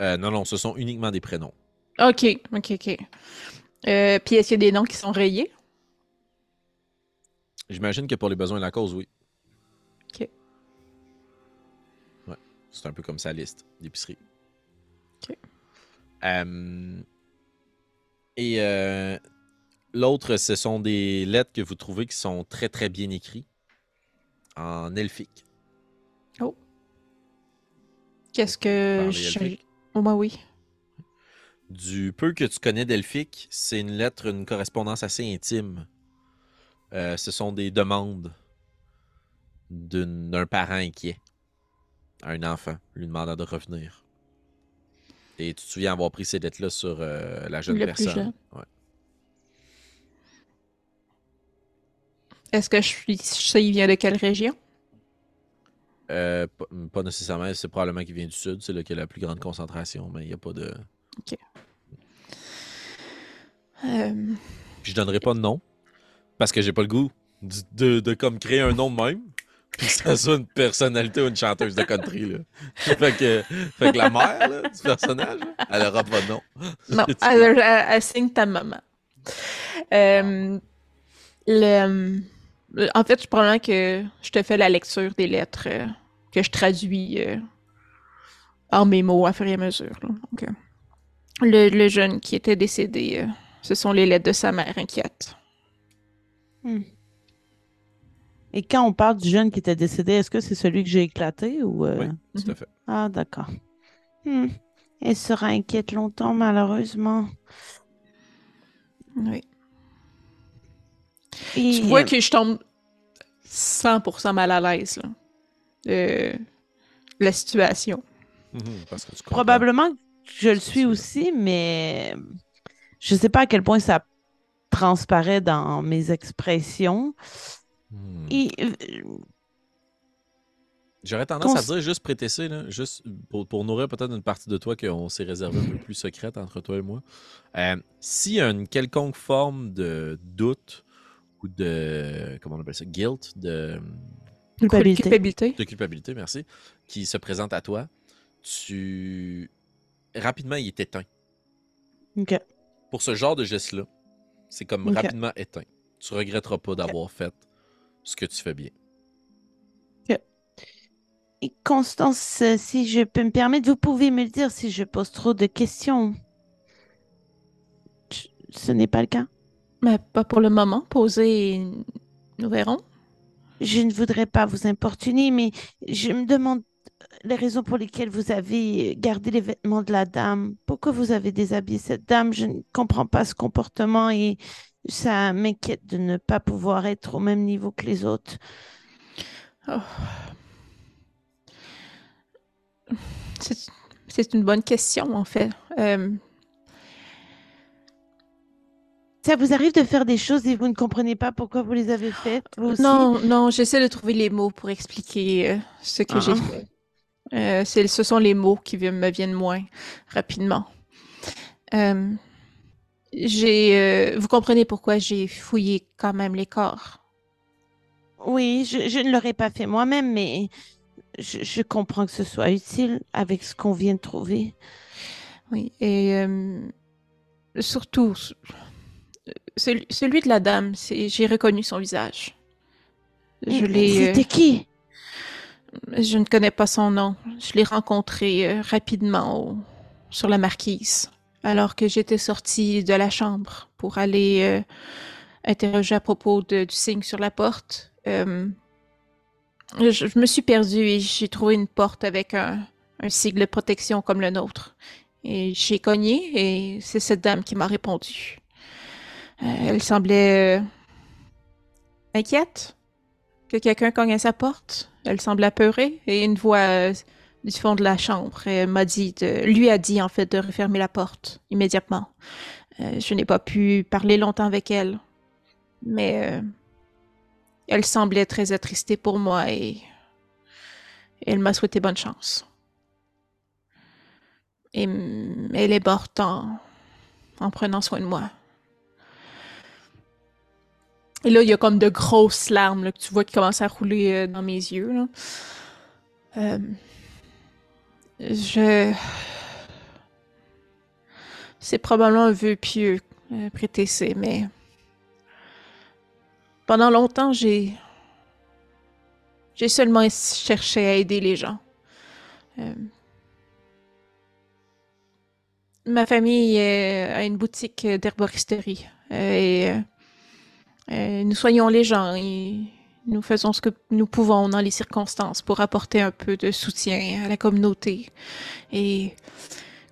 Euh, non, non, ce sont uniquement des prénoms. Ok, ok, ok. Euh, puis est-ce qu'il y a des noms qui sont rayés? J'imagine que pour les besoins de la cause, oui. Ok. Ouais, c'est un peu comme sa liste d'épicerie. Ok. Euh, et l'autre, ce sont des lettres que vous trouvez qui sont très très bien écrites en elfique. Qu'est-ce que... Je-. Oh, ben oui. Du peu que tu connais d'elfique, c'est une lettre, une correspondance assez intime. Euh, ce sont des demandes d'un parent inquiet à un enfant, lui demandant de revenir. Et tu te souviens avoir pris ces lettres-là sur euh, la jeune Le personne. Ouais. Est-ce que je, suis- je sais il vient de quelle région? Euh, pas, nécessairement, c'est probablement qu'il vient du sud, c'est là qu'il y a la plus grande concentration, mais il n'y a pas de. Euh, Puis je donnerai pas de nom, parce que j'ai pas le goût de, de comme créer un nom de même, puis que ça soit une personnalité ou une chanteuse de country. Là. fait, que, fait que la mère là, du personnage, elle aura pas de nom. Non, elle, elle- elle signe ta maman. Euh, le, en fait, je probablement que je te fais la lecture des lettres euh, que je traduis euh, en mes mots à fur et à mesure. là. Donc, euh, le, le jeune qui était décédé, euh, ce sont les lettres de sa mère inquiète. Et quand on parle du jeune qui était décédé, est-ce que c'est celui que j'ai éclaté ou. euh, Oui, tout à fait. Ah, d'accord. Hmm. Elle sera inquiète longtemps, malheureusement. Oui. Et, Tu vois euh, que je tombe 100% mal à l'aise là, de la situation. Mhm, parce que tu comprends. Probablement que je le suis aussi, mais je sais pas à quel point ça transparaît dans mes expressions. Hmm. Et euh, J'aurais tendance à dire juste prétesser, là, juste pour, pour nourrir peut-être une partie de toi qu'on s'est réservé un peu plus secrète entre toi et moi. Euh, S'il y a une quelconque forme de doute ou de, comment on appelle ça, guilt, de, culpabilité. Culpabilité. de culpabilité, merci, qui se présente à toi, tu... Rapidement, il est éteint. Ok. Pour ce genre de geste-là, c'est comme rapidement éteint. Tu regretteras pas d'avoir fait ce que tu fais bien. Et Constance, euh, si je peux me permettre, vous pouvez me le dire si je pose trop de questions. Ce n'est pas le cas? Mais pas pour le moment. Poser, nous verrons. Je ne voudrais pas vous importuner, mais je me demande les raisons pour lesquelles vous avez gardé les vêtements de la dame. Pourquoi vous avez déshabillé cette dame? Je ne comprends pas ce comportement et ça m'inquiète de ne pas pouvoir être au même niveau que les autres. Oh. C'est- une bonne question, en fait. Euh, Ça vous arrive de faire des choses et vous ne comprenez pas pourquoi vous les avez faites, vous aussi? non, non, j'essaie de trouver les mots pour expliquer euh, ce que Ah. j'ai fait. Euh, c'est- ce sont les mots qui me viennent moins rapidement. Euh, j'ai, euh, vous comprenez pourquoi j'ai fouillé quand même les corps? Oui, je, je ne l'aurais pas fait moi-même, mais je, je comprends que ce soit utile avec ce qu'on vient de trouver. Oui, et euh, surtout, celui, celui de la dame, j'ai reconnu son visage. Je l'ai. C'était qui? euh, je ne connais pas son nom. Je l'ai rencontré euh, rapidement au- sur la marquise, alors que j'étais sortie de la chambre pour aller euh, interroger à propos de- du signe sur la porte. Euh, je, je me suis perdue et j'ai trouvé une porte avec un, un sigle de protection comme le nôtre. Et j'ai cogné et c'est cette dame qui m'a répondu. Euh, elle semblait euh, inquiète que quelqu'un cogne à sa porte. Elle semble apeurée et une voix euh, du fond de la chambre m'a dit, lui a dit en fait de refermer la porte immédiatement. Je n'ai pas pu parler longtemps avec elle, mais elle semblait très attristée pour moi et elle m'a souhaité bonne chance. Et elle est morte en prenant soin de moi. Et là, il y a comme de grosses larmes là, que tu vois qui commencent à rouler euh, dans mes yeux. là. Euh, je. C'est probablement un vœu pieux, euh, prétessé, mais. Pendant longtemps, j'ai. J'ai seulement cherché à aider les gens. Euh, Ma famille a une boutique d'herboristerie. et. Euh, nous soignons les gens et nous faisons ce que nous pouvons dans les circonstances pour apporter un peu de soutien à la communauté. Et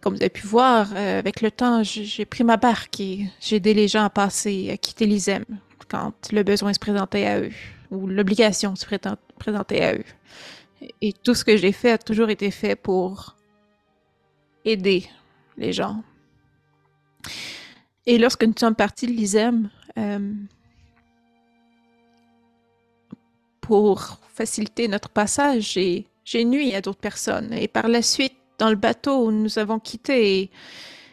comme vous avez pu voir, euh, avec le temps, j'ai pris ma barque et j'ai aidé les gens à passer, à quitter l'ISEM quand le besoin se présentait à eux ou l'obligation se présentait à eux. Et tout ce que j'ai fait a toujours été fait pour aider les gens. Et lorsque nous sommes partis de l'ISEM, euh, pour faciliter notre passage, j'ai j'ai nui à d'autres personnes. Et par la suite, dans le bateau où nous avons quitté, et,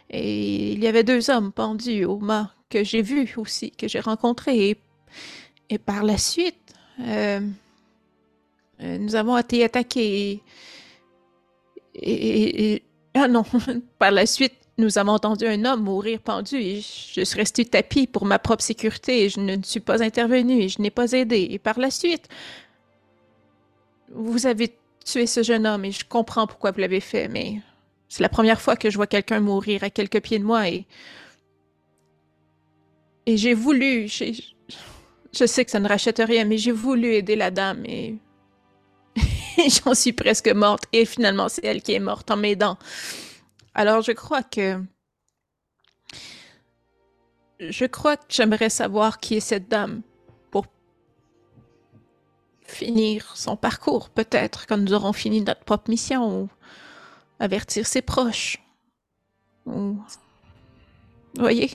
et il y avait deux hommes pendus au mât que j'ai vus aussi, que j'ai rencontrés. Et, et par la suite, euh, euh, nous avons été attaqués. Et, et- et- ah non, par la suite, nous avons entendu un homme mourir pendu et je suis restée tapis pour ma propre sécurité et je ne suis pas intervenue et je n'ai pas aidé. Et par la suite, vous avez tué ce jeune homme et je comprends pourquoi vous l'avez fait, mais c'est la première fois que je vois quelqu'un mourir à quelques pieds de moi et. Et j'ai voulu. Je sais que ça ne rachète rien, mais j'ai voulu aider la dame et. J'en suis presque morte et finalement c'est elle qui est morte en m'aidant. Alors je crois que. Je crois que j'aimerais savoir qui est cette dame pour finir son parcours, peut-être, quand nous aurons fini notre propre mission, ou avertir ses proches. Ou... Vous voyez?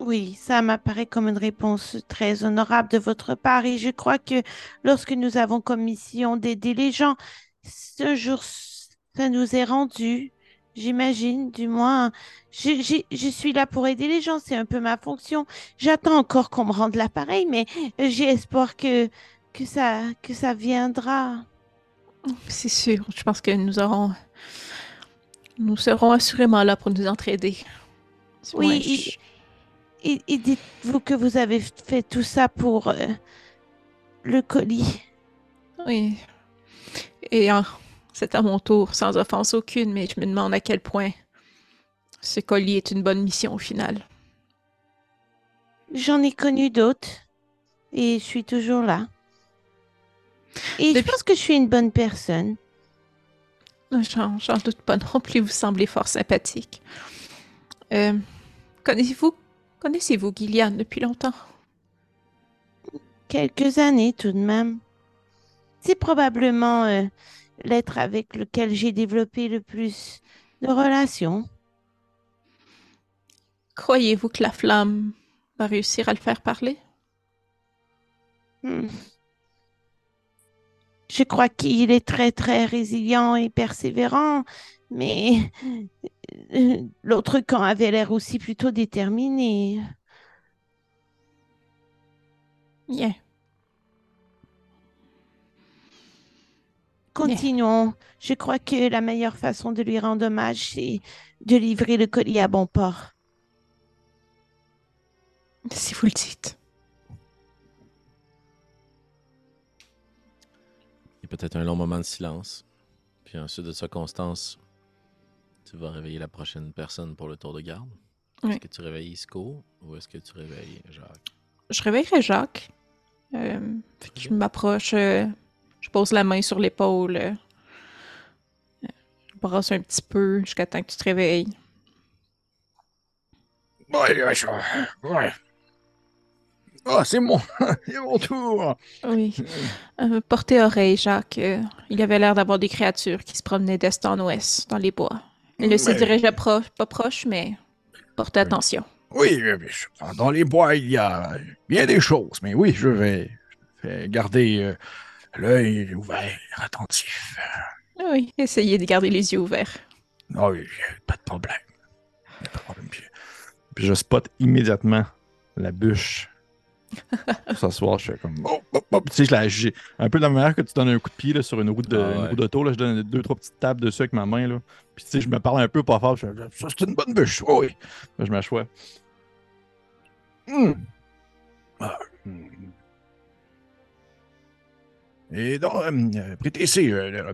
Oui, ça m'apparaît comme une réponse très honorable de votre part et je crois que lorsque nous avons comme mission d'aider les gens, ce jour, ça nous est rendu, j'imagine, du moins, je, j'ai- je suis là pour aider les gens, c'est un peu ma fonction. J'attends encore qu'on me rende l'appareil, mais j'ai espoir que, que ça, que ça viendra. C'est sûr, je pense que nous aurons... Nous serons assurément là pour nous entraider. Oui, je- Et, et dites-vous que vous avez fait tout ça pour euh, le colis. Oui. Et hein, c'est à mon tour, sans offense aucune, mais je me demande à quel point ce colis est une bonne mission au final. J'en ai connu d'autres et je suis toujours là. Et je pense que je suis une bonne personne. J'en, j'en doute pas non plus, vous semblez fort sympathique. Euh, connaissez-vous, connaissez-vous Gillian depuis longtemps? Quelques années tout de même. C'est probablement euh, l'être avec lequel j'ai développé le plus de relations. Croyez-vous que la flamme va réussir à le faire parler? Hmm. Je crois qu'il est très, très résilient et persévérant, mais euh, l'autre camp avait l'air aussi plutôt déterminé. Bien. Continuons. Je crois que la meilleure façon de lui rendre hommage, c'est de livrer le colis à bon port. Si vous le dites. Il y a peut-être un long moment de silence. Puis ensuite de ça, Constance, tu vas réveiller la prochaine personne pour le tour de garde. Oui. Est-ce que tu réveilles Isco ou est-ce que tu réveilles Jacques? Je réveillerai Jacques. Euh, fait que je m'approche, euh, je pose la main sur l'épaule. je brasse un petit peu jusqu'à temps que tu te réveilles. Ouais, ouais, je- ouais. Ah, c'est mon... c'est mon tour. Oui. Euh, portez oreille, Jacques. Euh, il avait l'air d'avoir des créatures qui se promenaient d'est en ouest dans les bois. Il ne se Mais- dirigeait pro- pas proche, mais portez attention. Oui, je- dans les bois, il y a bien des choses, mais oui, je vais, je vais garder euh, l'œil ouvert, attentif. Oui, essayez de garder les yeux ouverts. Ah oui, pas de problème. Pas de problème. Puis, puis je spot immédiatement la bûche. S'asseoir, je fais comme. Oh, oh, oh. Tu sais, je la- j'ai- un peu de la manière que tu donnes un coup de pied là, sur une route de, Ah ouais. une roue d'auto, là, je donne deux, trois petites tapes dessus avec ma main. Là. Puis tu sais, je me parle un peu pas fort. Je fais, ça, c'est une bonne bûche. Oh, oui. Là, je m'assois. Hum. Ah, hum. Et donc, euh, Prétessé, euh,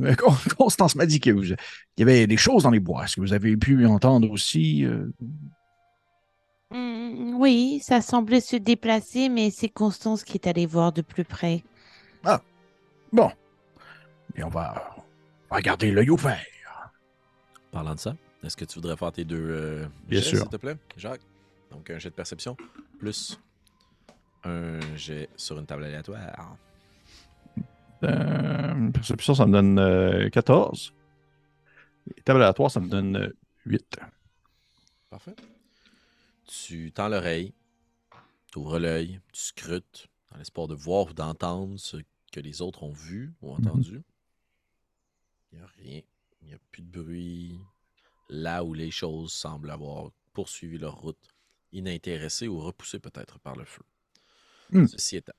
euh, Con- Constance m'a dit que vous- il y avait des choses dans les bois. Est-ce que vous avez pu entendre aussi? Hmm, oui, ça semblait se déplacer, mais c'est Constance qui est allée voir de plus près. Bon. Et on va, on va garder l'œil ouvert. Parlant de ça, est-ce que tu voudrais faire tes deux euh, Bien jets, sûr. s'il te plaît, Jacques? Donc, un jet de perception plus un jet sur une table aléatoire. Euh, perception, ça me donne euh, 14. Et table aléatoire, ça me donne euh, 8. Parfait. Tu tends l'oreille, tu ouvres l'œil, tu scrutes dans l'espoir de voir ou d'entendre ce que les autres ont vu ou entendu. Il n'y a rien. Il n'y a plus de bruit. Là où les choses semblent avoir poursuivi leur route, inintéressées ou repoussées peut-être par le feu. Hmm. Ceci étant,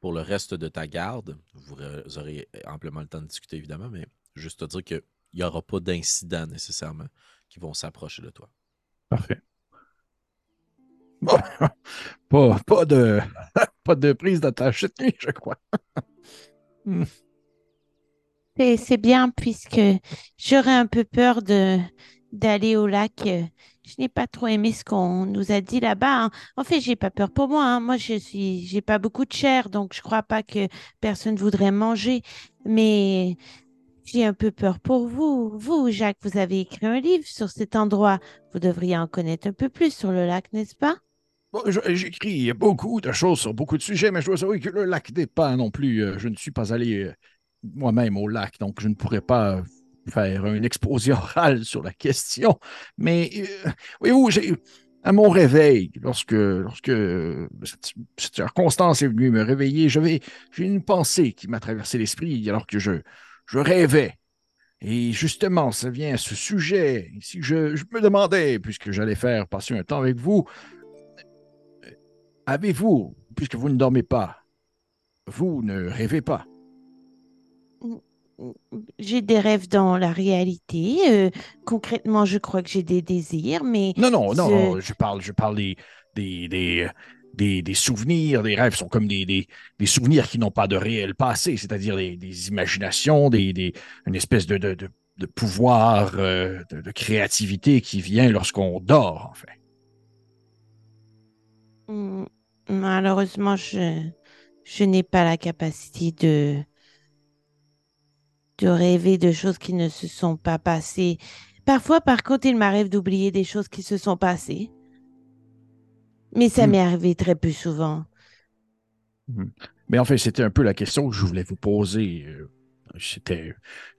pour le reste de ta garde, vous re- vous aurez amplement le temps de discuter évidemment, mais juste te dire qu'il n'y aura pas d'incidents nécessairement qui vont s'approcher de toi. Parfait. Bon, pas, pas de, pas de prise d'attache cette nuit, je crois. C'est c'est bien puisque j'aurais un peu peur de d'aller au lac. Je n'ai pas trop aimé ce qu'on nous a dit là-bas. hein. En fait, j'ai pas peur pour moi. hein. Moi, je suis, j'ai pas beaucoup de chair, donc je crois pas que personne voudrait manger. Mais j'ai un peu peur pour vous. Vous, Jacques, vous avez écrit un livre sur cet endroit. Vous devriez en connaître un peu plus sur le lac, n'est-ce pas? J'écris beaucoup de choses sur beaucoup de sujets, mais je dois avouer que le lac pas non plus. euh, Je ne suis pas allé euh, moi-même au lac, donc je ne pourrais pas faire un exposé oral sur la question. Mais euh, voyez-vous, à mon réveil, lorsque, lorsque euh, cette, circonstance est venue me réveiller, j'ai une pensée qui m'a traversé l'esprit alors que je, je rêvais. Et justement, ça vient à ce sujet. Si je, je me demandais, puisque j'allais faire passer un temps avec vous, Avez-vous, puisque vous ne dormez pas, vous ne rêvez pas? J'ai des rêves dans la réalité. Euh, concrètement, je crois que j'ai des désirs, mais Non, non, non, Je- non, je parle, je parle des, des, des, des, des souvenirs, des rêves sont comme des, des, des souvenirs qui n'ont pas de réel passé, c'est-à-dire des, des imaginations, des, des, une espèce de, de, de, de pouvoir, euh, de, de créativité qui vient lorsqu'on dort, en fait. Mm, Malheureusement, je, je n'ai pas la capacité de, de rêver de choses qui ne se sont pas passées. Parfois, par contre, il m'arrive d'oublier des choses qui se sont passées. Mais ça Hmm. m'est arrivé très peu souvent. Mais en fait, c'était un peu la question que je voulais vous poser. C'était.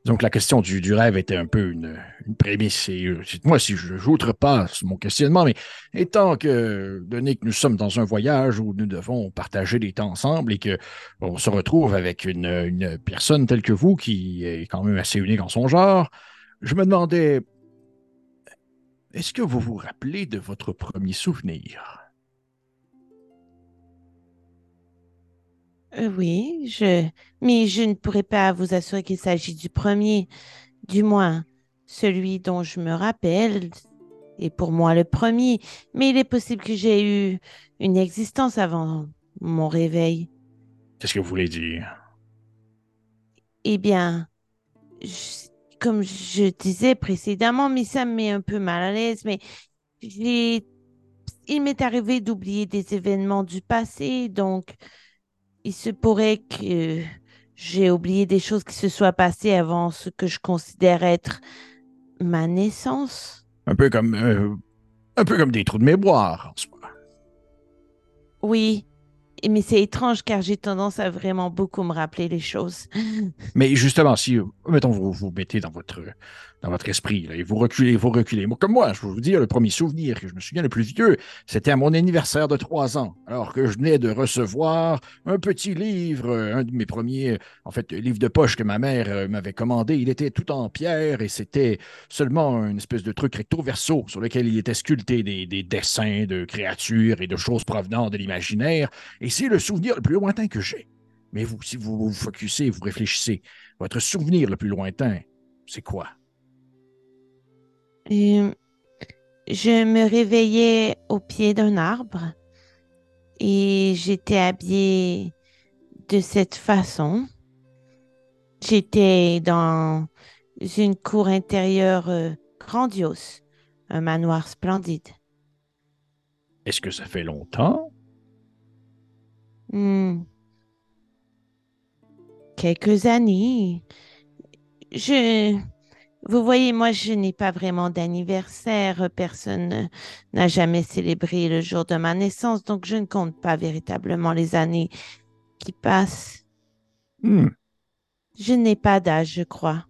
Donc, la question du, rêve était un peu une, prémisse. Et euh, moi, si je j'outrepasse mon questionnement, mais étant que, donné que nous sommes dans un voyage où nous devons partager des temps ensemble et que on se retrouve avec une, une personne telle que vous, qui est quand même assez unique en son genre, je me demandais. Est-ce que vous vous rappelez de votre premier souvenir? Euh, oui, je... mais je ne pourrais pas vous assurer qu'il s'agit du premier, du moins celui dont je me rappelle est pour moi le premier, mais il est possible que j'ai eu une existence avant mon réveil. Qu'est-ce que vous voulez dire? Eh bien, je- comme je disais précédemment, mais ça me met un peu mal à l'aise, mais j'ai... il m'est arrivé d'oublier des événements du passé, donc il se pourrait que j'ai oublié des choses qui se soient passées avant ce que je considère être ma naissance. Un peu comme. euh, un peu comme des trous de mémoire, en soi. Oui, et- mais c'est étrange car j'ai tendance à vraiment beaucoup me rappeler les choses. Mais justement, si, mettons, vous vous mettez dans votre, dans votre esprit, et vous reculez, vous reculez. Moi, comme moi, je vais vous dire, le premier souvenir que je me souviens le plus vieux, c'était à mon anniversaire de trois ans, alors que je venais de recevoir un petit livre, euh, un de mes premiers, en fait, livre de poche que ma mère euh, m'avait commandé. Il était tout en pierre et c'était seulement une espèce de truc recto-verso sur lequel il était sculpté des, des dessins de créatures et de choses provenant de l'imaginaire. Et c'est le souvenir le plus lointain que j'ai. Mais vous, si vous vous focussez, vous réfléchissez, votre souvenir le plus lointain, c'est quoi? Je me réveillais au pied d'un arbre et j'étais habillée de cette façon. J'étais dans une cour intérieure euh, grandiose, un manoir splendide. Est-ce que ça fait longtemps? Hmm. Quelques années. Je... Vous voyez, moi, je n'ai pas vraiment d'anniversaire. Personne n'a jamais célébré le jour de ma naissance, donc je ne compte pas véritablement les années qui passent. Hmm. Je n'ai pas d'âge, je crois.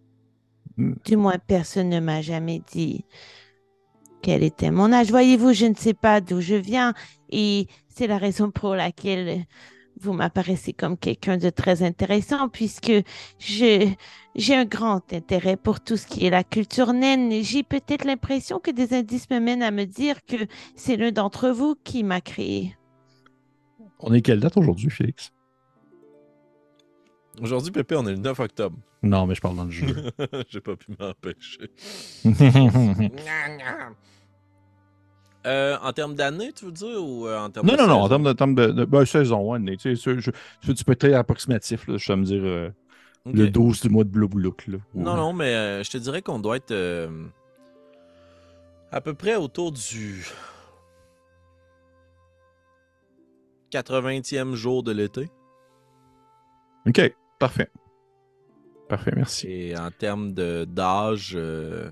Hmm. Du moins, personne ne m'a jamais dit quel était mon âge. Voyez-vous, je ne sais pas d'où je viens et c'est la raison pour laquelle vous m'apparaissez comme quelqu'un de très intéressant puisque je j'ai un grand intérêt pour tout ce qui est la culture naine. J'ai peut-être l'impression que des indices me mènent à me dire que c'est l'un d'entre vous qui m'a créé. On est quelle date aujourd'hui, Félix? Aujourd'hui, Pépé, on est le 9 octobre. Non, mais je parle dans le jeu. J'ai pas pu m'empêcher. Euh, en termes d'années, tu veux dire, ou euh, en termes non, de non, non, en termes de, termes de, de- ben, saison, tu sais, je, je, je- tu peux être très approximatif, là, je vais me dire euh, le 12 du mois de Blublook, là. Non, non, mais je te dirais qu'on doit être à peu près autour du 80e jour de l'été. OK, parfait. Parfait, merci. Et en termes d'âge, euh,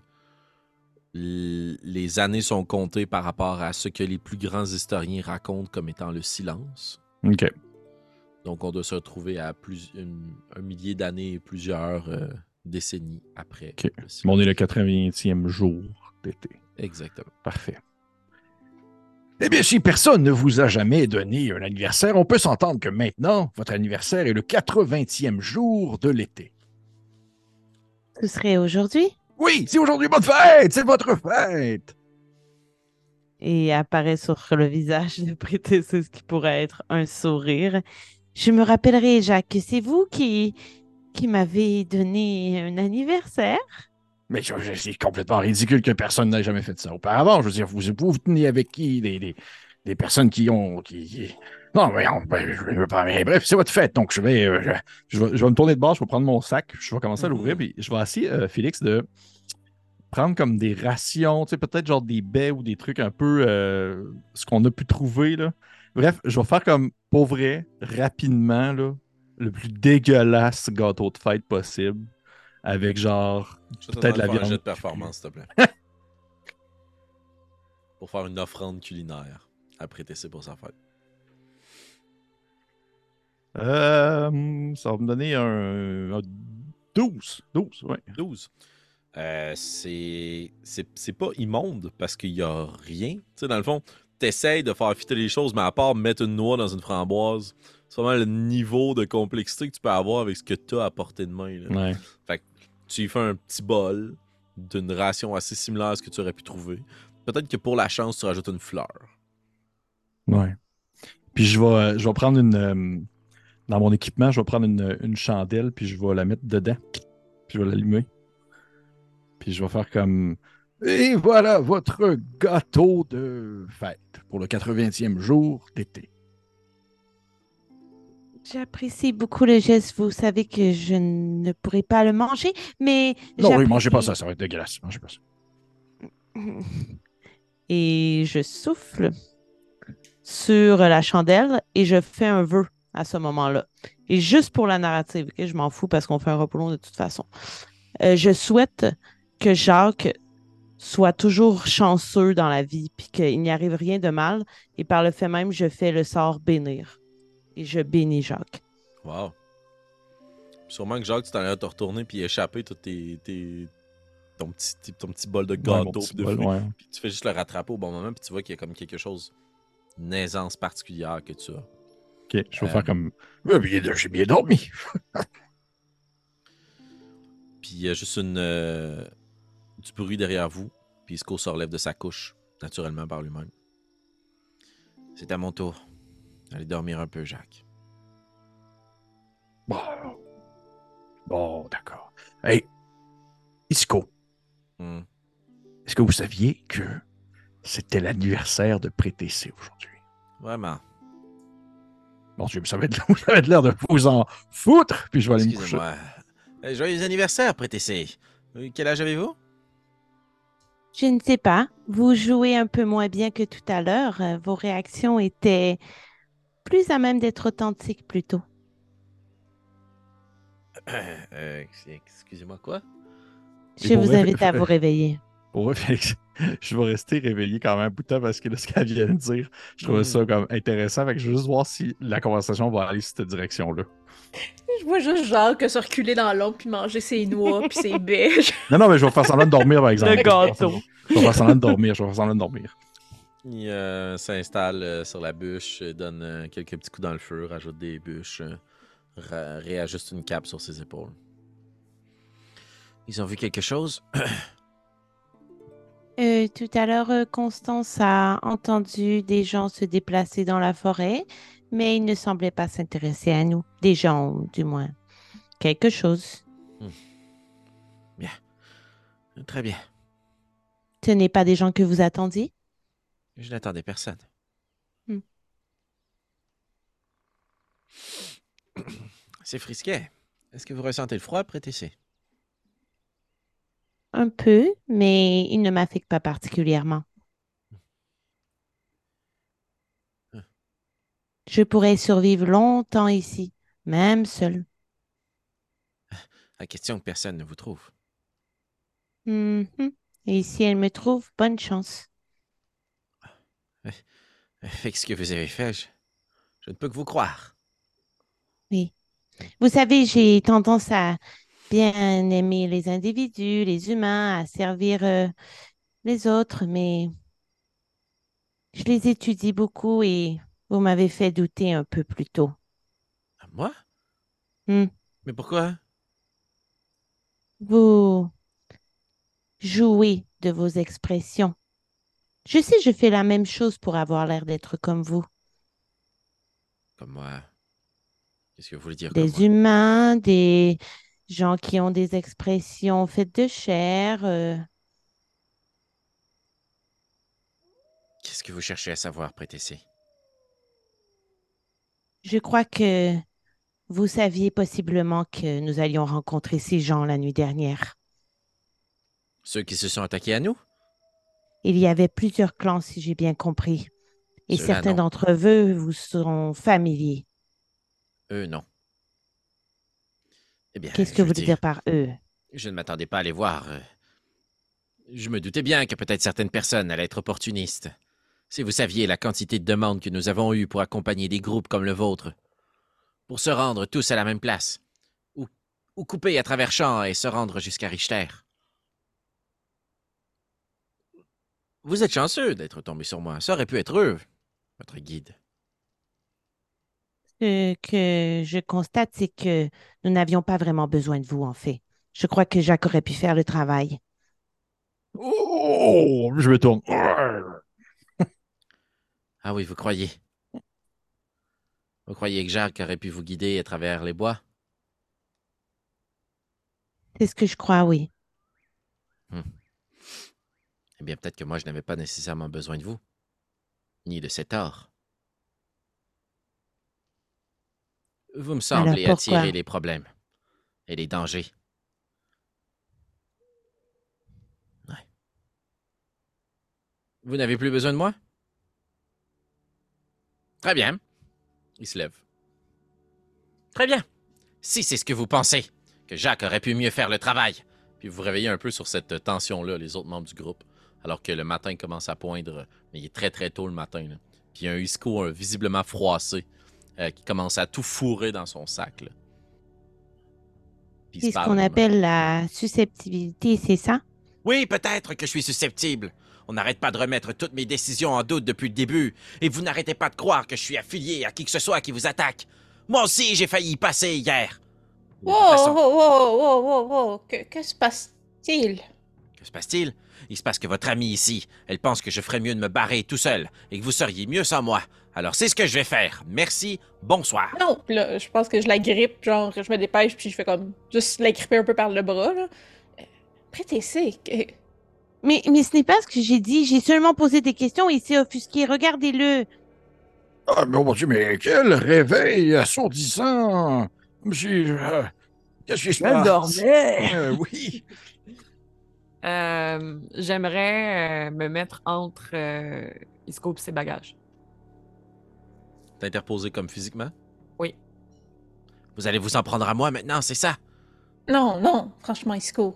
les années sont comptées par rapport à ce que les plus grands historiens racontent comme étant le silence. OK. Donc, on doit se retrouver à plus, une- un millier d'années et plusieurs euh, décennies après. Ok. Bon, on est le 80e jour d'été. Exactement. Parfait. Eh bien, si personne ne vous a jamais donné un anniversaire, on peut s'entendre que maintenant, votre anniversaire est le 80e jour de l'été. Ce serait aujourd'hui? Oui, c'est aujourd'hui votre fête! C'est votre fête! et apparaît sur le visage de prêter ce qui pourrait être un sourire. Je me rappellerai, Jacques, que c'est vous qui, qui m'avez donné un anniversaire? Mais c'est complètement ridicule que personne n'ait jamais fait ça auparavant. Je veux dire, vous vous, vous tenez avec qui? Des, des, des personnes qui ont. Qui, qui- Non, mais on- ben, je veux pas. Mais bref, c'est votre fête. Donc, je vais, euh, je, je vais, je vais me tourner de bord, je vais prendre mon sac, je vais commencer à l'ouvrir, Mhm. puis je vais essayer, euh, Félix, de prendre comme des rations, tu sais, peut-être genre des baies ou des trucs un peu. euh, ce qu'on a pu trouver, là. Bref, je vais faire comme, pour vrai, rapidement, là, le plus dégueulasse gâteau de fête possible. Avec genre Peut-être la de faire un viande. jet de performance, s'il te plaît. pour faire une offrande culinaire à TC pour sa fête. Euh, ça va me donner un, un 12. 12, ouais. 12. Euh, c'est pas immonde parce qu'il y a rien. Tu sais, dans le fond, t'essayes de faire fitter les choses, mais à part mettre une noix dans une framboise, c'est vraiment le niveau de complexité que tu peux avoir avec ce que tu as à portée de main. là. Ouais. Tu y fais un petit bol d'une ration assez similaire à ce que tu aurais pu trouver. Peut-être que pour la chance, tu rajoutes une fleur. Ouais. Puis je vais, je vais prendre une, euh, dans mon équipement, je vais prendre une, une chandelle, puis je vais la mettre dedans. Puis je vais l'allumer. Puis je vais faire comme. Et voilà votre gâteau de fête pour le 80e jour d'été. J'apprécie beaucoup le geste. Vous savez que je ne pourrai pas le manger, mais. Non, oui, mangez pas ça, ça va être dégueulasse. Mangez pas ça. Et je souffle sur la chandelle et je fais un vœu à ce moment-là. Et juste pour la narrative, je m'en fous parce qu'on fait un repos long de toute façon. Euh, je souhaite que Jacques soit toujours chanceux dans la vie, puis qu'il n'y arrive rien de mal. Et par le fait même, je fais le sort bénir. Et je bénis Jacques. Wow. Sûrement que Jacques, tu t'en allais te retourner puis échapper tout tes, tes- ton, petit, ton petit bol de gâteau de bol, ouais. Puis tu fais juste le rattraper au bon moment puis tu vois qu'il y a comme quelque chose, une aisance particulière que tu as. Ok, je vais Euh, faire comme. J'ai bien dormi. Puis il y a juste une, euh, du bruit derrière vous. Puis Isco se relève de sa couche, naturellement par lui-même. C'est à mon tour. Allez dormir un peu, Jacques. Bon, bon d'accord. Hey, Isco, Hmm. est-ce que vous saviez que c'était l'anniversaire de Prétécé aujourd'hui? Vraiment. Mais ça va être, l'air de vous en foutre, puis je vais aller me coucher. Excusez-moi. Eh, joyeux anniversaire, Prétessé. Euh, Quel âge avez-vous? Je ne sais pas. Vous jouez un peu moins bien que tout à l'heure. Euh, Vos réactions étaient plus à même d'être authentiques plutôt. Euh, Excusez-moi, quoi? Je vous invite à vous réveiller. Pour Félix, je vais rester réveillé quand même un bout de temps parce que là, ce qu'elle vient de dire, je trouvais Mm. ça comme intéressant. Fait que je veux juste voir si la conversation va aller cette direction-là. Je vois juste Jacques se reculer dans l'ombre puis manger ses noix puis ses bêches. Non, non, mais je vais faire semblant de dormir, par exemple. Le gâteau. Je vais faire semblant de dormir, je vais faire semblant de dormir. Il euh, s'installe euh, sur la bûche, euh, donne euh, quelques petits coups dans le feu, rajoute des bûches, réajuste une cape sur ses épaules. Ils ont vu quelque chose? Euh, tout à l'heure, euh, Constance a entendu des gens se déplacer dans la forêt, mais ils ne semblaient pas s'intéresser à nous. Des gens, du moins. Quelque chose. Très bien. Ce n'est pas des gens que vous attendiez? Je n'attendais personne. Hmm. C'est frisquet. Est-ce que vous ressentez le froid, Prétessé? Un peu, mais il ne m'affecte pas particulièrement. Hein. Je pourrais survivre longtemps ici, même seul. La question que personne ne vous trouve. Mhm. Et si elle me trouve, bonne chance. Avec ce que vous avez fait, je, je ne peux que vous croire. Vous savez, j'ai tendance à bien aimer les individus, les humains, à servir euh, les autres, mais je les étudie beaucoup et vous m'avez fait douter un peu plus tôt. Moi? Hmm. Mais pourquoi? Vous jouez de vos expressions. Je sais, je fais la même chose pour avoir l'air d'être comme vous. Comme moi. Qu'est-ce que vous voulez dire comme Des moi? humains, des gens qui ont des expressions faites de chair. euh, Qu'est-ce que vous cherchez à savoir, Prétessé? Je crois que vous saviez possiblement que nous allions rencontrer ces gens la nuit dernière. Ceux qui se sont attaqués à nous? Il y avait plusieurs clans, si j'ai bien compris. Et certains d'entre eux vous seront familiers. Eux, non. Eh bien, Qu'est-ce que vous voulez dire par eux? Je ne m'attendais pas à les voir. euh. Je me doutais bien que peut-être certaines personnes allaient être opportunistes. Si vous saviez la quantité de demandes que nous avons eues pour accompagner des groupes comme le vôtre, pour se rendre tous à la même place, ou, ou couper à travers champs et se rendre jusqu'à Richter. Vous êtes chanceux d'être tombé sur moi. Ça aurait pu être eux, votre guide. Ce que je constate, c'est que nous n'avions pas vraiment besoin de vous, en fait. Je crois que Jacques aurait pu faire le travail. Oh, je me tourne. Ah oui, vous croyez? Vous croyez que Jacques aurait pu vous guider à travers les bois? C'est ce que je crois, oui. Eh bien, peut-être que moi, je n'avais pas nécessairement besoin de vous, ni de cet or. Vous me semblez attirer les problèmes et les dangers. Ouais. Vous n'avez plus besoin de moi? Très bien. Il se lève. Très bien. Si c'est ce que vous pensez, que Jacques aurait pu mieux faire le travail. Puis vous vous réveillez un peu sur cette tension-là, les autres membres du groupe, alors que le matin commence à poindre, mais il est très très tôt le matin. là. Puis il y a un Isco visiblement froissé euh, qui commence à tout fourrer dans son sac. C'est ce qu'on appelle la susceptibilité, c'est ça? Oui, peut-être que je suis susceptible. On n'arrête pas de remettre toutes mes décisions en doute depuis le début, et vous n'arrêtez pas de croire que je suis affilié à qui que ce soit qui vous attaque. Moi aussi, j'ai failli y passer hier. Wow, wow, wow, wow, wow, wow. Que, que se passe-t-il? Que se passe-t-il? Il se passe que votre amie ici, elle pense que je ferais mieux de me barrer tout seul et que vous seriez mieux sans moi. Alors c'est ce que je vais faire. Merci, bonsoir. Non, là, je pense que je la grippe, genre, je me dépêche, puis je fais comme juste la gripper un peu par le bras, là. Euh, Prêtez-c'est. que- Mais, mais ce n'est pas ce que j'ai dit. J'ai seulement posé des questions et il s'est offusqué. Regardez-le. Ah, mais mon Dieu, mais quel réveil assourdissant! J'ai. euh, Qu'est-ce qui se Elle passe? dormait. Euh, oui. Euh, J'aimerais euh, me mettre entre euh, Isco et ses bagages. T'es interposé comme physiquement? Oui. Vous allez vous en prendre à moi maintenant, c'est ça? Non, non, franchement, Isco.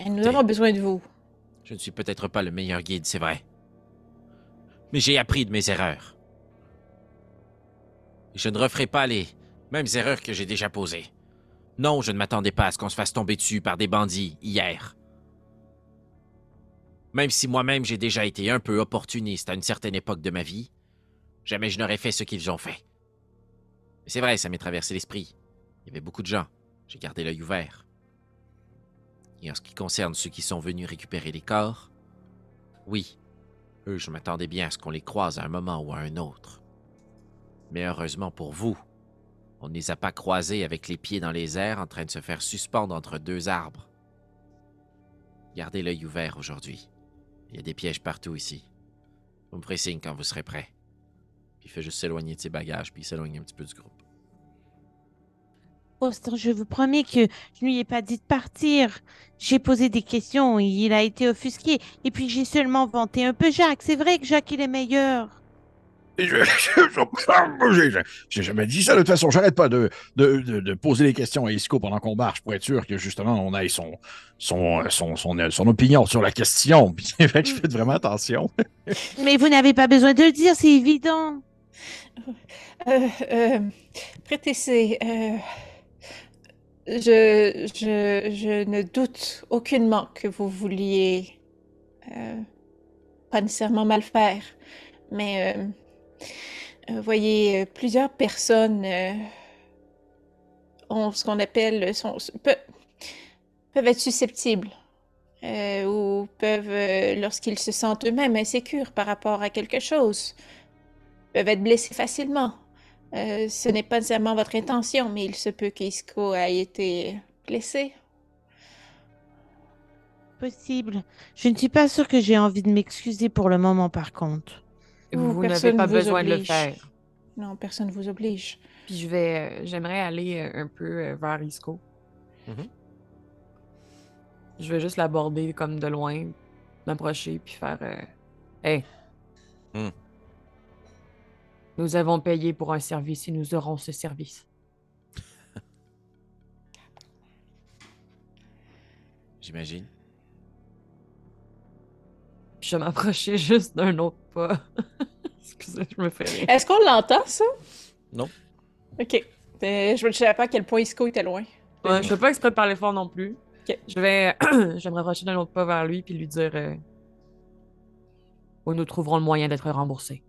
Euh, Nous avons besoin de vous. Je ne suis peut-être pas le meilleur guide, c'est vrai. Mais j'ai appris de mes erreurs. Et je ne referai pas les mêmes erreurs que j'ai déjà posées. Non, je ne m'attendais pas à ce qu'on se fasse tomber dessus par des bandits hier. Même si moi-même j'ai déjà été un peu opportuniste à une certaine époque de ma vie, jamais je n'aurais fait ce qu'ils ont fait. Mais c'est vrai, ça m'est traversé l'esprit. Il y avait beaucoup de gens. J'ai gardé l'œil ouvert. Et en ce qui concerne ceux qui sont venus récupérer les corps, oui, eux, je m'attendais bien à ce qu'on les croise à un moment ou à un autre. Mais heureusement pour vous, on ne les a pas croisés avec les pieds dans les airs en train de se faire suspendre entre deux arbres. Gardez l'œil ouvert aujourd'hui. Il y a des pièges partout ici. Vous me ferez quand vous serez prêts. Puis il fait juste s'éloigner de ses bagages, puis il s'éloigne un petit peu du groupe. Austin, je vous promets que je ne lui ai pas dit de partir. J'ai posé des questions il a été offusqué. Et puis j'ai seulement vanté un peu Jacques. C'est vrai que Jacques, il est meilleur. J'ai- jamais dit ça. De toute façon, j'arrête pas de, de, de- de poser des questions à Isco pendant qu'on marche pour être sûr que justement on ait son, son, son, son, son opinion sur la question. Puis fait que je fais vraiment attention. Mais vous n'avez pas besoin de le dire, c'est évident. Euh, euh, euh, je, je, je ne doute aucunement que vous vouliez euh, pas nécessairement mal faire, mais euh, euh, voyez, euh, plusieurs personnes euh, ont ce qu'on appelle sont, pe- peuvent être susceptibles ou peuvent, lorsqu'ils se sentent eux-mêmes insécures par rapport à quelque chose, peuvent être blessés facilement. Ce n'est pas nécessairement votre intention, mais il se peut qu'Isco ait été blessé. Possible. Je ne suis pas sûre que j'ai envie de m'excuser pour le moment, par contre. Vous, vous n'avez personne pas vous besoin de le oblige. faire. Non, personne ne vous oblige. Puis je vais, euh, j'aimerais aller euh, un peu euh, vers Isco. Mhm. Je vais juste l'aborder comme de loin, m'approcher puis faire euh, Hey. Hmm. Nous avons payé pour un service et nous aurons ce service. J'imagine. Puis je vais m'approcher juste d'un autre pas. Excusez, je me fais rire. Est-ce qu'on l'entend, ça? Non. Ok. Euh, je ne savais pas à quel point Isco était loin. Ouais, je fais pas exprès de parler fort non plus. Ok. Je vais, je vais me rapprocher d'un autre pas vers lui puis lui dire euh, où nous trouverons le moyen d'être remboursés.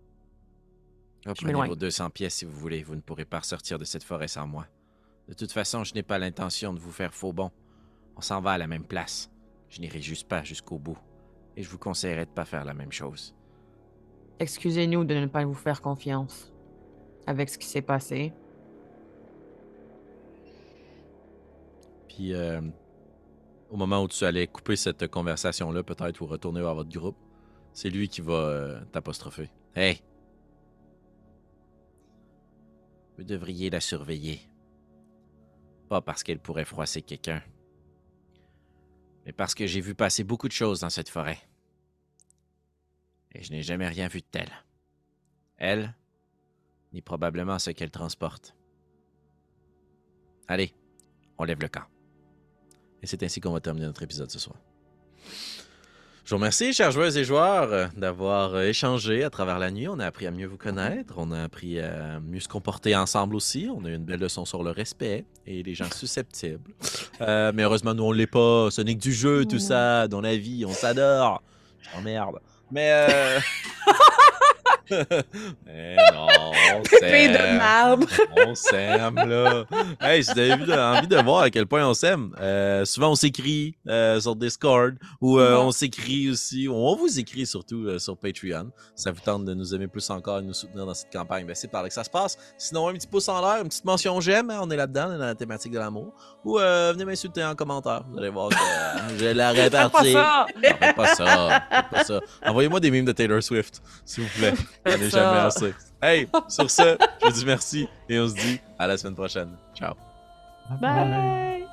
Reprenez m'éloigne. vos 200 pièces si vous voulez. Vous ne pourrez pas ressortir de cette forêt sans moi. De toute façon, je n'ai pas l'intention de vous faire faux bon. On s'en va à la même place. Je n'irai juste pas jusqu'au bout. Et je vous conseillerais de pas faire la même chose. Excusez-nous de ne pas vous faire confiance. avec ce qui s'est passé. Puis, euh, au moment où tu allais couper cette conversation-là, peut-être, ou retourner vers votre groupe, c'est lui qui va euh, t'apostropher. Hey! Vous devriez la surveiller. Pas parce qu'elle pourrait froisser quelqu'un, mais parce que j'ai vu passer beaucoup de choses dans cette forêt. Et je n'ai jamais rien vu de tel. Elle, ni probablement ce qu'elle transporte. Allez, on lève le camp. Et c'est ainsi qu'on va terminer notre épisode ce soir. Je vous remercie, chers joueuses et joueurs, d'avoir échangé à travers la nuit. On a appris à mieux vous connaître. On a appris à mieux se comporter ensemble aussi. On a eu une belle leçon sur le respect et les gens susceptibles. Euh, mais heureusement, nous, on l'est pas. Ce n'est que du jeu, tout ça. Dans la vie, on s'adore. merde. Mais. Euh... Non, on Pépé de s'aime. marbre. On s'aime, là. Hey, si vous envie de voir à quel point on s'aime, euh, souvent on s'écrit euh, sur Discord ou euh, Ouais. on s'écrit aussi, ou on vous écrit surtout sur Patreon. Ça vous tente de nous aimer plus encore et de nous soutenir dans cette campagne, ben c'est par là que ça se passe. Sinon, un petit pouce en l'air, une petite mention j'aime, hein, on est là-dedans, dans la thématique de l'amour. Ou venez m'insulter en commentaire. Vous allez voir que je la Faites pas ça! Non, faites pas ça. faites pas ça. Envoyez-moi des mimes de Taylor Swift, s'il vous plaît. J'en ai Faites jamais ça. assez. Hey, sur ce, je vous dis merci et on se dit à la semaine prochaine. Ciao. Bye.